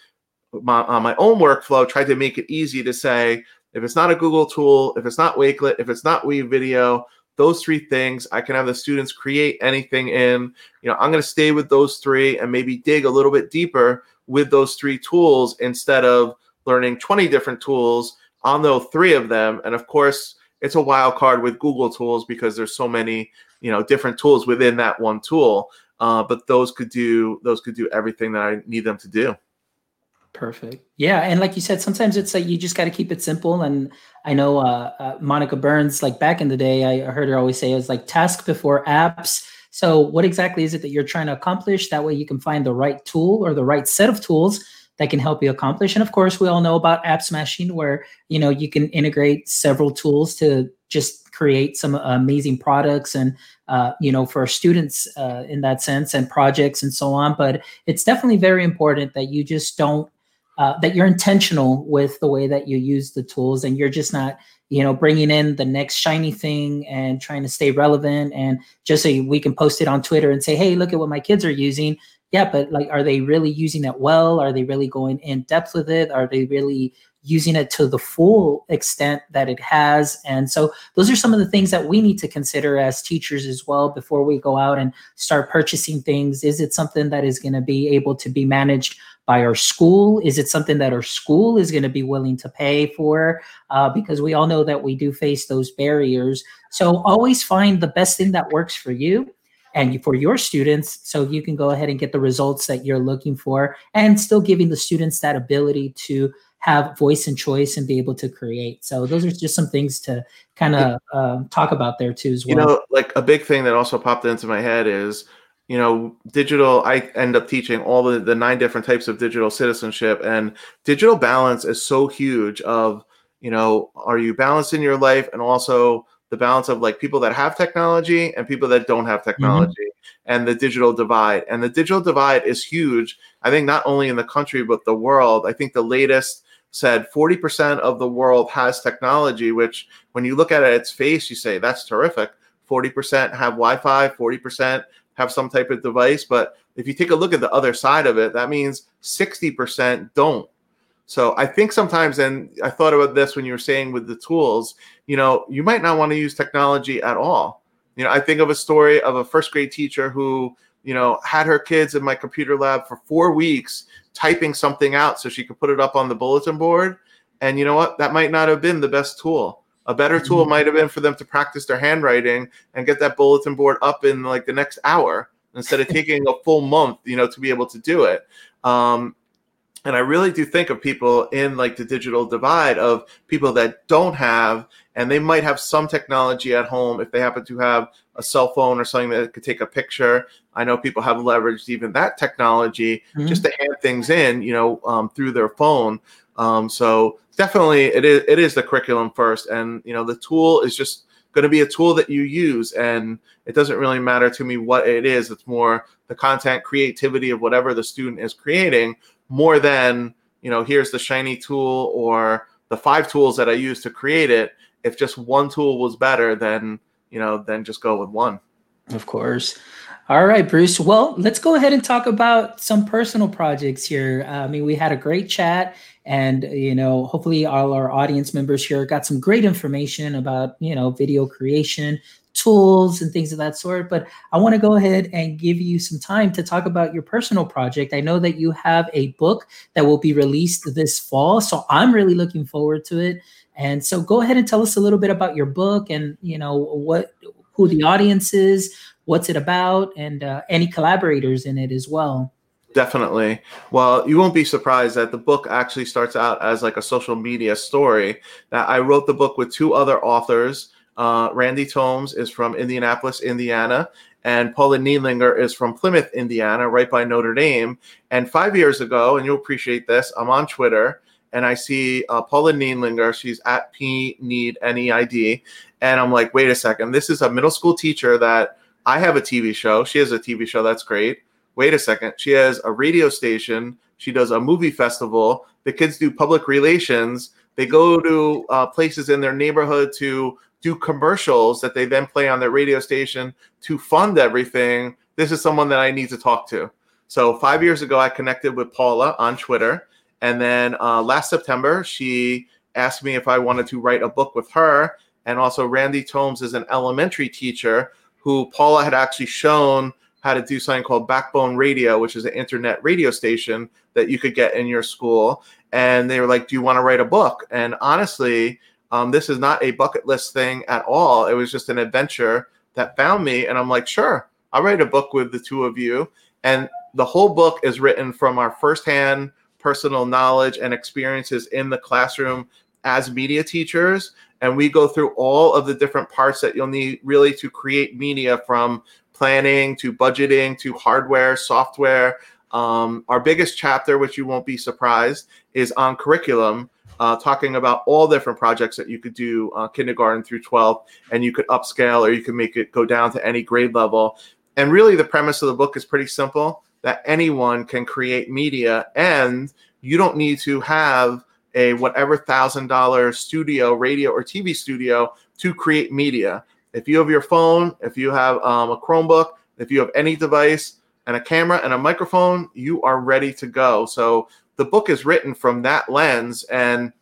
my, on my own workflow, tried to make it easy to say, if it's not a Google tool, if it's not Wakelet, if it's not WeVideo, those three things, I can have the students create anything in. You know, I'm going to stay with those three and maybe dig a little bit deeper with those three tools instead of learning 20 different tools on those three of them. And of course, it's a wild card with Google tools because there's so many you know different tools within that one tool. Uh, but those could do those could do everything that i need them to do. Perfect. Yeah and like you said sometimes it's like you just got to keep it simple. And i know uh, uh, monica burns like back in the day i heard her always say it was like task before apps. So what exactly is it that you're trying to accomplish? That way you can find the right tool or the right set of tools that can help you accomplish. And of course we all know about app smashing where you know you can integrate several tools to just create some amazing products and uh, you know for students uh, in that sense and projects and so on. But it's definitely very important that you just don't uh, that you're intentional with the way that you use the tools and you're just not you know bringing in the next shiny thing and trying to stay relevant. And just so we can post it on twitter and say hey look at what my kids are using yeah but like are they really using it well are they really going in depth with it are they really using it to the full extent that it has. And so those are some of the things that we need to consider as teachers as well before we go out and start purchasing things. Is it something that is going to be able to be managed by our school? Is it something that our school is going to be willing to pay for? Uh, because we all know that we do face those barriers. So always find the best thing that works for you and for your students so you can go ahead and get the results that you're looking for and still giving the students that ability to have voice and choice and be able to create. So those are just some things to kind of uh, talk about there too as well. You know, like a big thing that also popped into my head is, you know, digital. I end up teaching all the, the nine different types of digital citizenship, and digital balance is so huge. Of you know, are you balanced in your life, and also the balance of like people that have technology and people that don't have mm-hmm. technology mm-hmm. and the digital divide and the digital divide is huge i think not only in the country but the world i think the latest said 40% of the world has technology, which when you look at it at its face, you say that's terrific. 40% have Wi Fi, 40% have some type of device. But if you take a look at the other side of it, that means 60% don't. So I think sometimes, and I thought about this when you were saying with the tools, you know, you might not want to use technology at all. You know, I think of a story of a first grade teacher who, you know, had her kids in my computer lab for four weeks typing something out so she could put it up on the bulletin board. And you know what? That might not have been the best tool. A better tool mm-hmm. might have been for them to practice their handwriting and get that bulletin board up in like the next hour instead of taking a full month, you know, to be able to do it. Um, and I really do think of people in like the digital divide of people that don't have, and they might have some technology at home if they happen to have a cell phone or something that could take a picture. I know people have leveraged even that technology mm-hmm. just to hand things in, you know, um, through their phone. Um, so definitely, it is it is the curriculum first, and you know, the tool is just going to be a tool that you use, and it doesn't really matter to me what it is. It's more the content creativity of whatever the student is creating more than you know here's the shiny tool or the five tools that i use to create it. If just one tool was better then you know then just go with one. Of course. All right bruce. Well let's go ahead and talk about some personal projects here. Uh, I mean we had a great chat and you know hopefully all our audience members here got some great information about you know video creation tools and things of that sort. But I want to go ahead and give you some time to talk about your personal project. I know that you have a book that will be released this fall, so I'm really looking forward to it. And so go ahead and tell us a little bit about your book and you know what who the audience is, what's it about, and uh, any collaborators in it as well. Definitely. Well, you won't be surprised that the book actually starts out as like a social media story. That I wrote the book with two other authors. Uh, Randy Tomes is from Indianapolis, Indiana, and Paula Neidlinger is from Plymouth, Indiana, right by Notre Dame. And five years ago, and you'll appreciate this, I'm on Twitter and I see uh, Paula Neidlinger. She's at P Need N E I D, and I'm like, wait a second, this is a middle school teacher that I have a TV show. She has a TV show that's great. Wait a second, she has a radio station. She does a movie festival. The kids do public relations. They go to uh, places in their neighborhood to do commercials that they then play on their radio station to fund everything. This is someone that I need to talk to. So five years ago, I connected with Paula on Twitter, and then uh, last September, she asked me if I wanted to write a book with her. And also, Randy Tomes is an elementary teacher who Paula had actually shown how to do something called Backbone Radio, which is an internet radio station that you could get in your school. And they were like, "Do you want to write a book?" And honestly, um, this is not a bucket list thing at all. It was just an adventure that found me. And I'm like, sure, I'll write a book with the two of you. And the whole book is written from our firsthand personal knowledge and experiences in the classroom as media teachers. And we go through all of the different parts that you'll need really to create media from planning to budgeting to hardware, software. Um, our biggest chapter, which you won't be surprised, is on curriculum uh, talking about all different projects that you could do uh, kindergarten through 12 and you could upscale or you could make it go down to any grade level. And really the premise of the book is pretty simple that anyone can create media and you don't need to have a whatever thousand dollar studio radio or tv studio to create media. If you have your phone if you have um, a chromebook if you have any device and a camera and a microphone you are ready to go. So the book is written from that lens and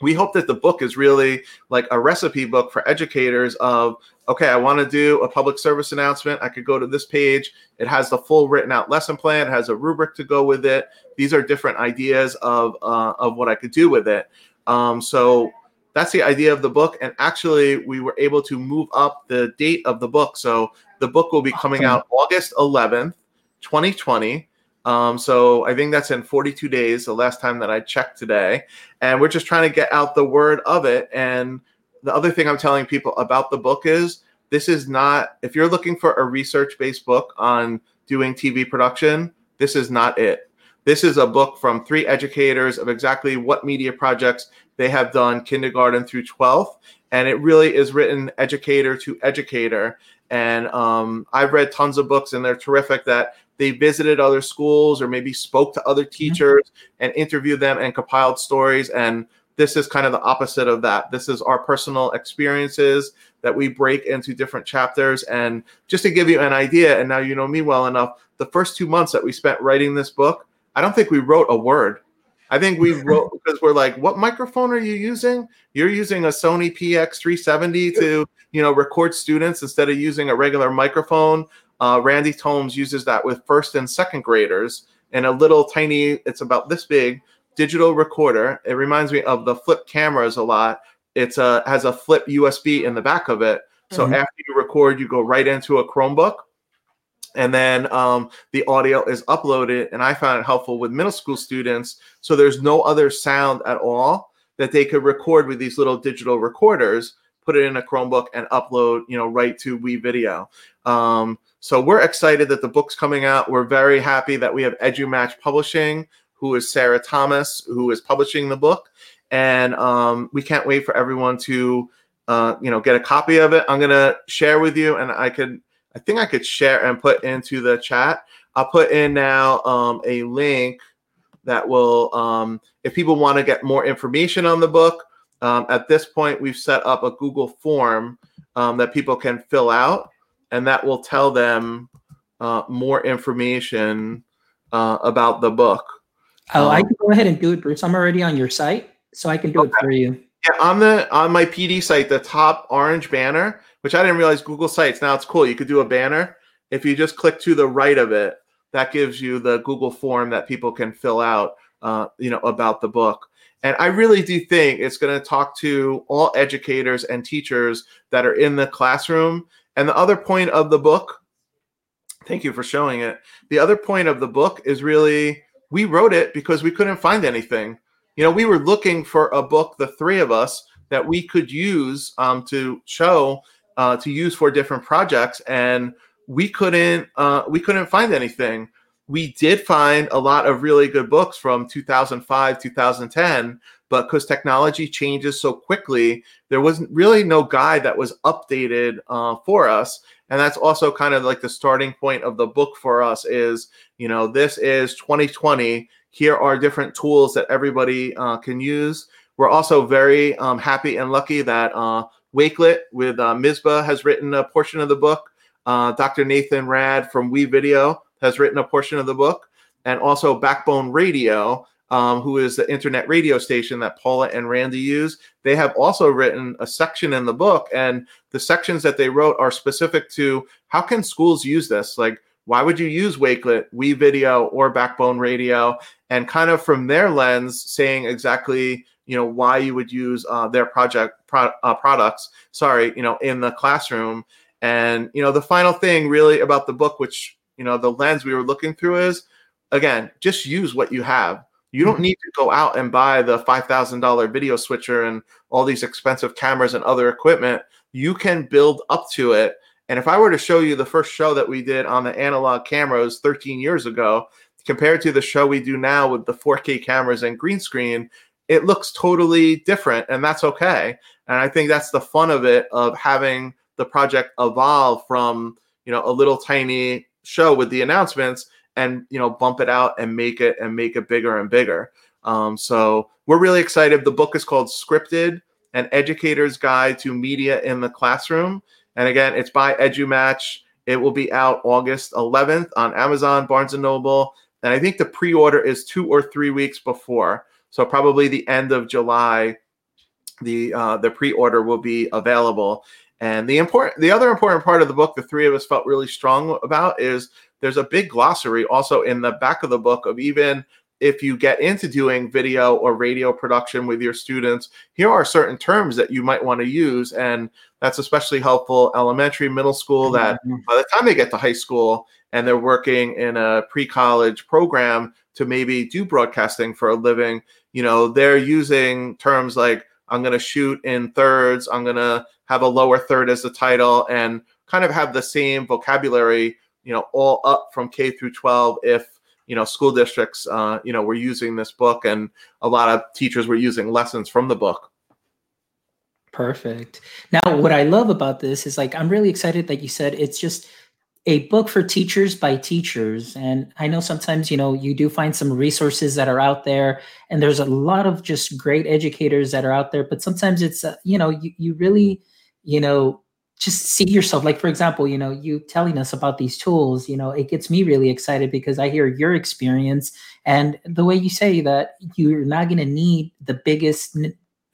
we hope that the book is really like a recipe book for educators of okay i want to do a public service announcement i could go to this page it has the full written out lesson plan it has a rubric to go with it these are different ideas of uh, of what i could do with it. Um, so that's the idea of the book and actually we were able to move up the date of the book so the book will be coming out august 11th 2020 um, so I think that's in 42 days, the last time that I checked today. And we're just trying to get out the word of it. And the other thing I'm telling people about the book is this is not, if you're looking for a research based book on doing TV production, this is not it. This is a book from three educators of exactly what media projects they have done kindergarten through 12th. And it really is written educator to educator. And um, I've read tons of books, and they're terrific that they visited other schools or maybe spoke to other mm-hmm. teachers mm-hmm. and interviewed them and compiled stories. And this is kind of the opposite of that. This is our personal experiences that we break into different chapters. And just to give you an idea and now you know me well enough the first two months that we spent writing this book i don't think we wrote a word. I think we wrote because we're like what microphone are you using? You're using a sony px370 to you know record students instead of using a regular microphone uh, Randy Tomes uses that with first and second graders in a little tiny, it's about this big digital recorder. It reminds me of the flip cameras a lot. It's a has a flip USB in the back of it. So mm-hmm. after you record, you go right into a Chromebook and then um, the audio is uploaded and i found it helpful with middle school students so there's no other sound at all that they could record with these little digital recorders put it in a chromebook and upload you know right to WeVideo um, so we're excited that the book's coming out. We're very happy that we have edumatch publishing who is sarah thomas who is publishing the book. And um, we can't wait for everyone to uh, you know get a copy of it. I'm to share with you and i could I think I could share and put into the chat. I'll put in now um, a link that will, um, if people want to get more information on the book, um, at this point, we've set up a Google form um, that people can fill out, and that will tell them uh, more information uh, about the book. Oh, I um, can go ahead and do it, Bruce. I'm already on your site, so I can do okay. it for you. Yeah, on the on my PD site, the top orange banner which I didn't realize Google Sites. Now it's cool. You could do a banner. If you just click to the right of it, that gives you the Google form that people can fill out, uh, you know, about the book. And I really do think it's going to talk to all educators and teachers that are in the classroom. And the other point of the book, thank you for showing it. The other point of the book is really we wrote it because we couldn't find anything. You know, we were looking for a book, the three of us, that we could use um, to show uh, to use for different projects, and we couldn't uh, we couldn't find anything. We did find a lot of really good books from 2005, 2010, but because technology changes so quickly, there wasn't really no guide that was updated uh, for us. And that's also kind of like the starting point of the book for us is, you know, this is 2020. Here are different tools that everybody uh, can use. We're also very um, happy and lucky that uh, Wakelet with uh, has written a portion of the book. Uh, Dr. Nathan Rad from WeVideo has written a portion of the book, and also Backbone Radio, um, who is the internet radio station that Paula and Randy use. They have also written a section in the book, and the sections that they wrote are specific to how can schools use this, like why would you use Wakelet, WeVideo, or Backbone Radio, and kind of from their lens, saying exactly you know why you would use uh, their project pro- uh, products sorry you know in the classroom. And you know the final thing really about the book which you know the lens we were looking through is again just use what you have you don't mm-hmm. need to go out and buy the $5000 video switcher and all these expensive cameras and other equipment. You can build up to it. And if i were to show you the first show that we did on the analog cameras 13 years ago compared to the show we do now with the 4k cameras and green screen it looks totally different and that's okay. And i think that's the fun of it of having the project evolve from you know a little tiny show with the announcements and you know bump it out and make it and make it bigger and bigger. Um, so we're really excited. The book is called scripted an educator's guide to media in the classroom. And again it's by edumatch. It will be out august 11th on amazon barnes and noble. And i think the pre-order is two or three weeks before. So probably the end of July, the uh, the pre-order will be available. And the important, the other important part of the book, the three of us felt really strong about, is there's a big glossary also in the back of the book of even if you get into doing video or radio production with your students, here are certain terms that you might want to use. And that's especially helpful elementary, middle school, that mm-hmm. by the time they get to high school and they're working in a pre college program to maybe do broadcasting for a living, you know, they're using terms like I'm going to shoot in thirds, I'm going to have a lower third as the title, and kind of have the same vocabulary, you know, all up from K through 12 if you know school districts uh, you know were using this book and a lot of teachers were using lessons from the book. Perfect. Now what i love about this is like i'm really excited that you said it's just a book for teachers by teachers. And i know sometimes you know you do find some resources that are out there and there's a lot of just great educators that are out there but sometimes it's uh, you know you, you really you know just see yourself like for example you know you telling us about these tools you know it gets me really excited because i hear your experience and the way you say that you're not going to need the biggest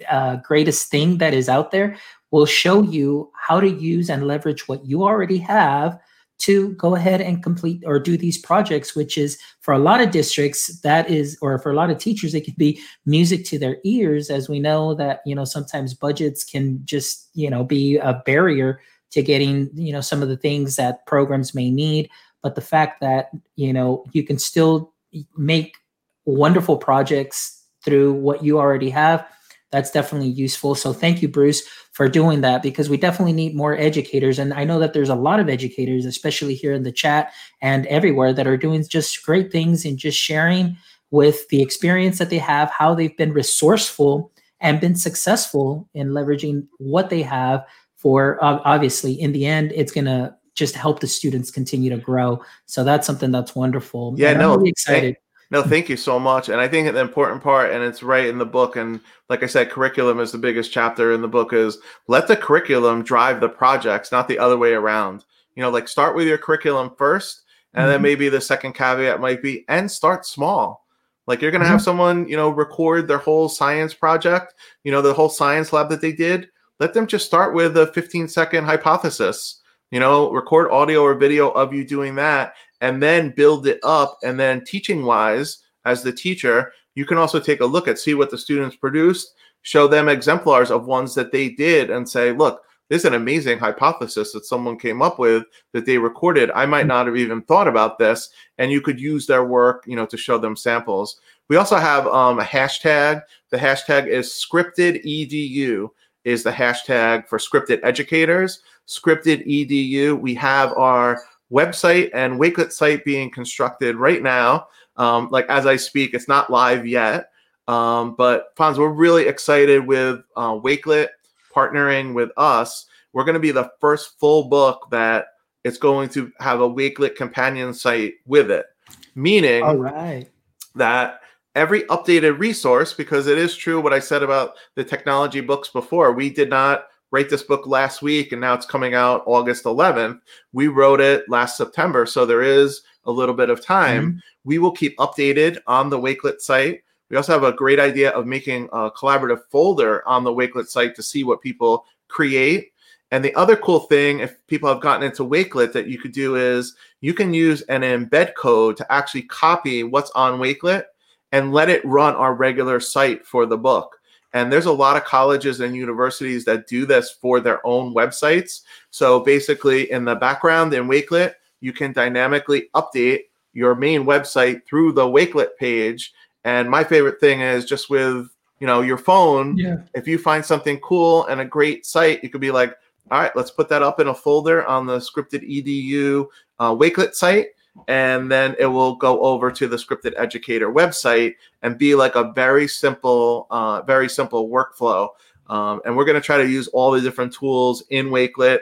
uh, greatest thing that is out there will show you how to use and leverage what you already have to go ahead and complete or do these projects, which is for a lot of districts, that is, or for a lot of teachers, it can be music to their ears, as we know that, you know, sometimes budgets can just, you know, be a barrier to getting, you know, some of the things that programs may need. but the fact that you know you can still make wonderful projects through what you already have that's definitely useful. So thank you bruce for doing that because we definitely need more educators. And i know that there's a lot of educators especially here in the chat and everywhere that are doing just great things and just sharing with the experience that they have how they've been resourceful and been successful in leveraging what they have for uh, obviously in the end it's going to just help the students continue to grow. So that's something that's wonderful. Yeah and no really excited no thank you so much and i think the important part and it's right in the book and like i said curriculum is the biggest chapter in the book is let the curriculum drive the projects not the other way around you know like start with your curriculum first and mm-hmm. then maybe the second caveat might be and start small like you're going to mm-hmm. have someone you know record their whole science project you know the whole science lab that they did let them just start with a 15 second hypothesis you know record audio or video of you doing that and then build it up and then teaching wise as the teacher you can also take a look at see what the students produced show them exemplars of ones that they did and say look this is an amazing hypothesis that someone came up with that they recorded. I might not have even thought about this and you could use their work you know to show them samples. We also have um, a hashtag. The hashtag is scripted edu is the hashtag for scripted educators, scripted edu. We have our website and Wakelet site being constructed right now. Um, like as I speak, it's not live yet. Um, but Fonz, we're really excited with uh, Wakelet partnering with us. We're going to be the first full book that it's going to have a Wakelet companion site with it, meaning All right. that every updated resource because it is true what I said about the technology books before. We did not write this book last week and now it's coming out August 11th. We wrote it last September, so there is a little bit of time. Mm-hmm. We will keep updated on the Wakelet site. We also have a great idea of making a collaborative folder on the Wakelet site to see what people create. And the other cool thing, if people have gotten into Wakelet, that you could do is you can use an embed code to actually copy what's on Wakelet and let it run our regular site for the book. And there's a lot of colleges and universities that do this for their own websites. So basically, in the background in Wakelet, you can dynamically update your main website through the Wakelet page. And my favorite thing is just with you know your phone. Yeah. If you find something cool and a great site, you could be like, all right, let's put that up in a folder on the scripted edu uh, Wakelet site and then it will go over to the scripted educator website and be like a very simple uh, very simple workflow. Um, and we're going to try to use all the different tools in wakelet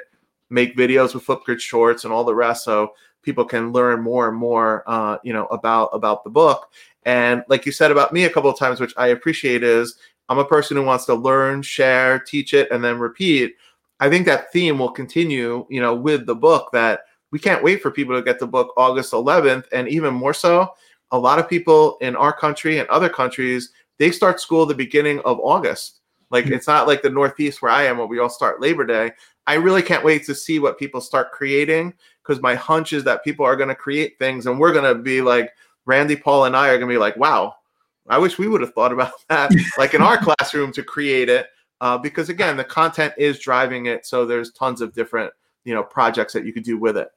make videos with flipgrid shorts and all the rest so people can learn more and more uh, you know about about the book. And like you said about me a couple of times which i appreciate is i'm a person who wants to learn share teach it and then repeat. I think that theme will continue you know with the book that we can't wait for people to get the book August 11th. And even more so, a lot of people in our country and other countries, they start school the beginning of August. Like mm-hmm. it's not like the Northeast where I am, where we all start Labor Day. I really can't wait to see what people start creating because my hunch is that people are going to create things and we're going to be like, Randy, Paul, and I are going to be like, wow, I wish we would have thought about that, like in our classroom to create it. Uh, because again, the content is driving it. So there's tons of different, you know, projects that you could do with it.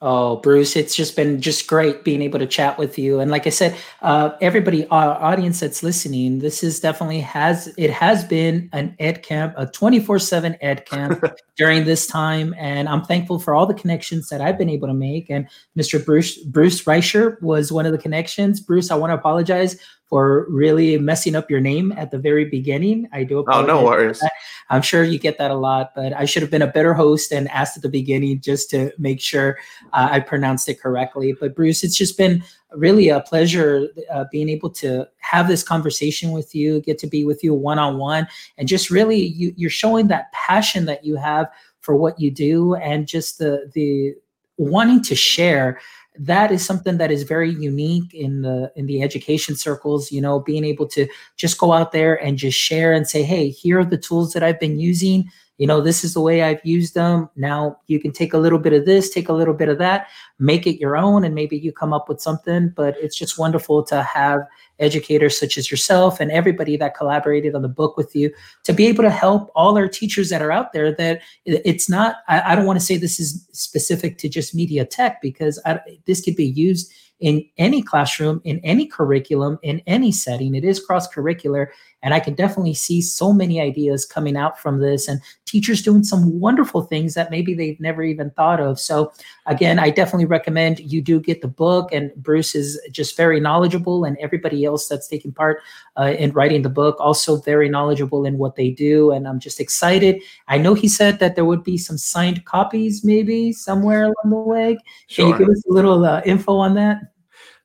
Oh, Bruce, it's just been just great being able to chat with you. And like I said, uh, everybody, our audience that's listening, this is definitely has it has been an ed camp, a twenty four seven ed camp during this time, and I'm thankful for all the connections that I've been able to make. And Mr. Bruce Bruce Reicher was one of the connections. Bruce, I want to apologize for really messing up your name at the very beginning. I do apologize. Oh, no worries. I'm sure you get that a lot, but I should have been a better host and asked at the beginning just to make sure uh, I pronounced it correctly. But Bruce, it's just been really a pleasure uh, being able to have this conversation with you, get to be with you one on one, and just really you, you're showing that passion that you have for what you do and just the the wanting to share that is something that is very unique in the in the education circles you know being able to just go out there and just share and say hey here are the tools that i've been using you know, this is the way I've used them. Now you can take a little bit of this, take a little bit of that, make it your own, and maybe you come up with something. But it's just wonderful to have educators such as yourself and everybody that collaborated on the book with you to be able to help all our teachers that are out there that it's not i, I don't want to say this is specific to just media tech because I, this could be used in any classroom, in any curriculum, in any setting. It is cross curricular. And I can definitely see so many ideas coming out from this and teachers doing some wonderful things that maybe they've never even thought of. So, again, I definitely recommend you do get the book. And Bruce is just very knowledgeable, and everybody else that's taking part uh, in writing the book also very knowledgeable in what they do. And I'm just excited. I know he said that there would be some signed copies maybe somewhere along the way. Sure. Can you give us a little uh, info on that?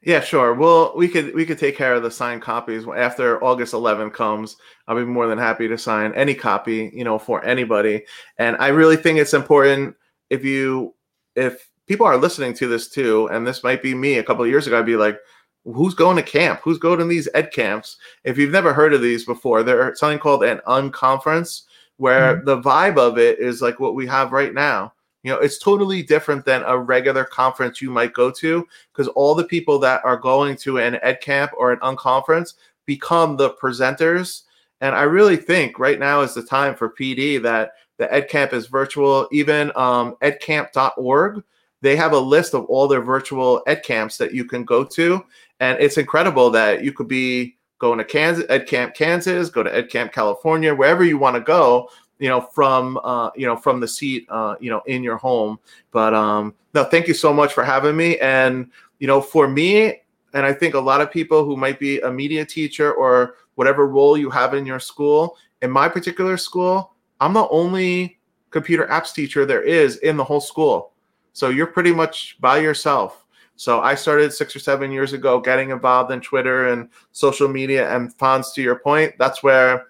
Yeah, sure. Well, we could we could take care of the signed copies after August 11 comes. I'll be more than happy to sign any copy, you know, for anybody. And I really think it's important if you if people are listening to this too, and this might be me a couple of years ago, I'd be like, who's going to camp? Who's going to these ed camps? If you've never heard of these before, there's something called an unconference where mm-hmm. the vibe of it is like what we have right now you know, it's totally different than a regular conference you might go to because all the people that are going to an ed camp or an unconference become the presenters. And I really think right now is the time for PD that the ed camp is virtual. Even um, edcamp.org, they have a list of all their virtual ed camps that you can go to. And it's incredible that you could be going to Kansas, Ed Camp Kansas, go to Ed Camp California, wherever you want to go you know from uh, you know from the seat uh, you know in your home. But um no thank you so much for having me. And you know for me and i think a lot of people who might be a media teacher or whatever role you have in your school in my particular school i'm the only computer apps teacher there is in the whole school. So you're pretty much by yourself. So i started six or seven years ago getting involved in twitter and social media and Fonz to your point. That's where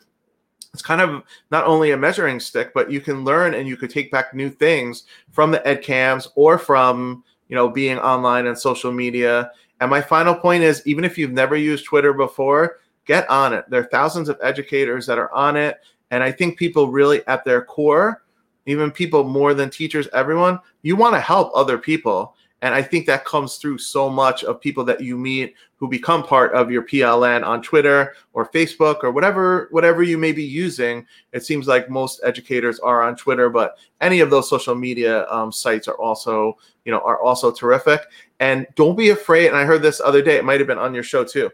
it's kind of not only a measuring stick, but you can learn and you could take back new things from the ed camps or from you know being online and social media. And my final point is even if you've never used Twitter before, get on it. There are thousands of educators that are on it. And I think people really at their core, even people more than teachers, everyone, you want to help other people. And I think that comes through so much of people that you meet who become part of your PLN on Twitter or Facebook or whatever whatever you may be using. It seems like most educators are on Twitter, but any of those social media um, sites are also you know are also terrific. And don't be afraid. And I heard this other day; it might have been on your show too.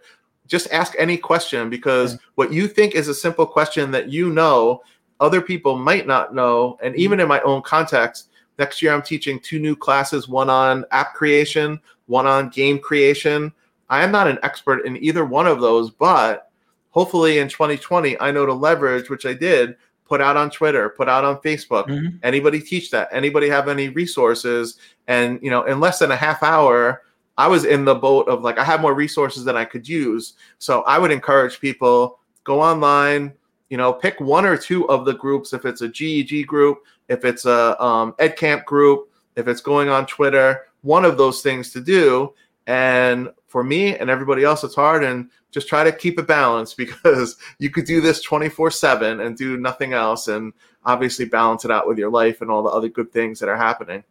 Just ask any question because yeah. what you think is a simple question that you know other people might not know, and even in my own context Next year, I'm teaching two new classes one on app creation, one on game creation. I am not an expert in either one of those, but hopefully in 2020, I know to leverage, which I did, put out on Twitter, put out on Facebook. Mm-hmm. Anybody teach that? Anybody have any resources? And, you know, in less than a half hour, I was in the boat of like, I have more resources than I could use. So I would encourage people go online, you know, pick one or two of the groups. If it's a GEG group, if it's a um, EdCamp group, if it's going on Twitter, one of those things to do. And for me and everybody else, it's hard. And just try to keep it balanced because you could do this 24 7 and do nothing else. And obviously balance it out with your life and all the other good things that are happening.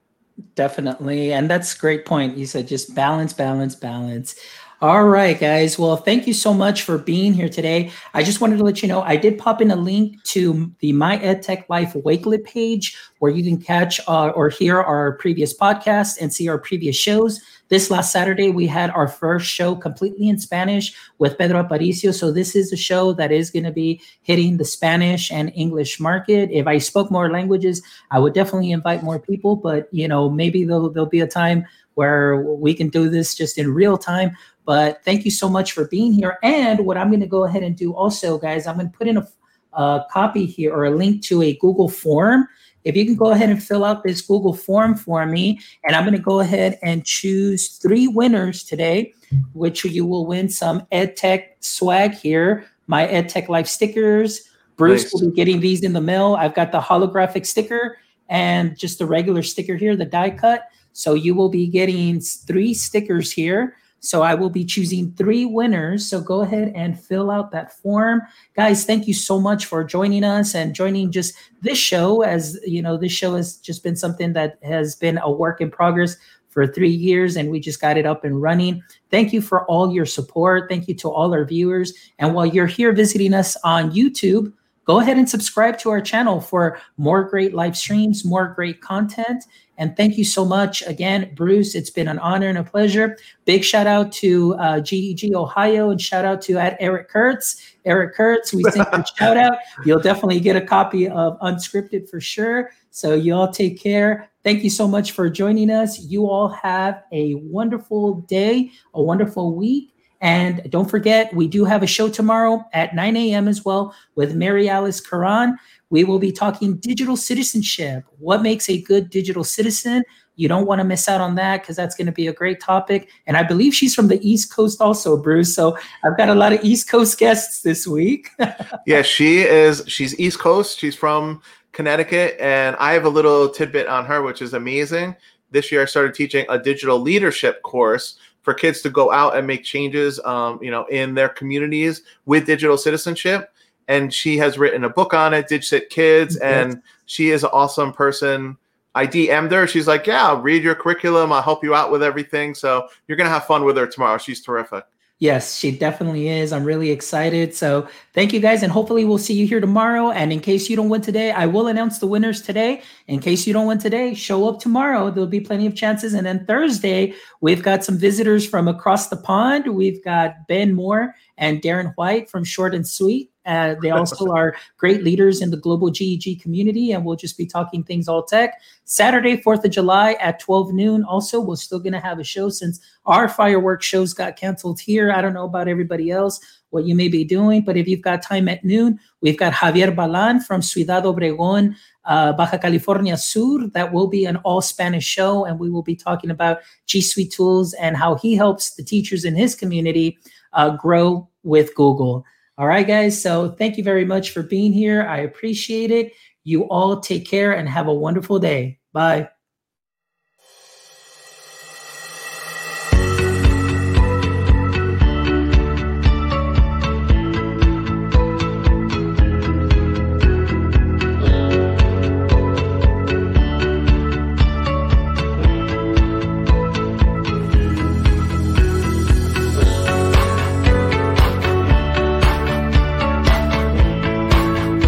Definitely. And that's great point. You said just balance, balance, balance. All right, guys. Well, thank you so much for being here today. I just wanted to let you know I did pop in a link to the My EdTech Life Wakelet page where you can catch uh, or hear our previous podcast and see our previous shows. This last Saturday, we had our first show completely in Spanish with Pedro Aparicio. So, this is a show that is going to be hitting the Spanish and English market. If I spoke more languages, I would definitely invite more people, but you know, maybe there'll, there'll be a time where we can do this just in real time. But thank you so much for being here. And what I'm going to go ahead and do also, guys, I'm going to put in a, a copy here or a link to a Google form. If you can go ahead and fill out this Google form for me, and I'm going to go ahead and choose three winners today, which you will win some EdTech swag here, my EdTech Life stickers. Bruce nice. will be getting these in the mail. I've got the holographic sticker and just the regular sticker here, the die cut. So you will be getting three stickers here. So I will be choosing three winners. So go ahead and fill out that form. Guys, thank you so much for joining us and joining just this show. As you know, this show has just been something that has been a work in progress for three years and we just got it up and running. Thank you for all your support. Thank you to all our viewers. And while you're here visiting us on YouTube, go ahead and subscribe to our channel for more great live streams, more great content. And thank you so much again, Bruce. It's been an honor and a pleasure. Big shout out to uh, GEG Ohio and shout out to at Eric Kurtz. Eric Kurtz, we sent a shout out. You'll definitely get a copy of Unscripted for sure. So you all take care. Thank you so much for joining us. You all have a wonderful day, a wonderful week. And don't forget, we do have a show tomorrow at 9 a.m. as well with Mary Alice Karan. We will be talking digital citizenship. What makes a good digital citizen? You don't want to miss out on that because that's going to be a great topic. And I believe she's from the East Coast also, Bruce. So I've got a lot of East Coast guests this week. yeah, she is. She's East Coast. She's from Connecticut. And I have a little tidbit on her, which is amazing. This year, I started teaching a digital leadership course for kids to go out and make changes, um, you know, in their communities with digital citizenship. And she has written a book on it, DigCitKids, and she is an awesome person. I DM'd her. She's like, "Yeah, I'll read your curriculum. I'll help you out with everything." So you're gonna have fun with her tomorrow. She's terrific. Yes, she definitely is. I'm really excited. So thank you guys, and hopefully we'll see you here tomorrow. And in case you don't win today, I will announce the winners today. In case you don't win today, show up tomorrow. There'll be plenty of chances. And then Thursday, we've got some visitors from across the pond. We've got Ben Moore and Darren White from Short and Sweet. Uh, they also are great leaders in the global GEG community, and we'll just be talking things all tech. Saturday, 4th of July at 12 noon. Also, we're still going to have a show since our fireworks shows got canceled here. I don't know about everybody else, what you may be doing, but if you've got time at noon, we've got Javier Balan from Ciudad Obregón, uh, Baja California Sur. That will be an all Spanish show, and we will be talking about G Suite tools and how he helps the teachers in his community uh, grow with Google. All right, guys. So thank you very much for being here. I appreciate it. You all take care and have a wonderful day. Bye.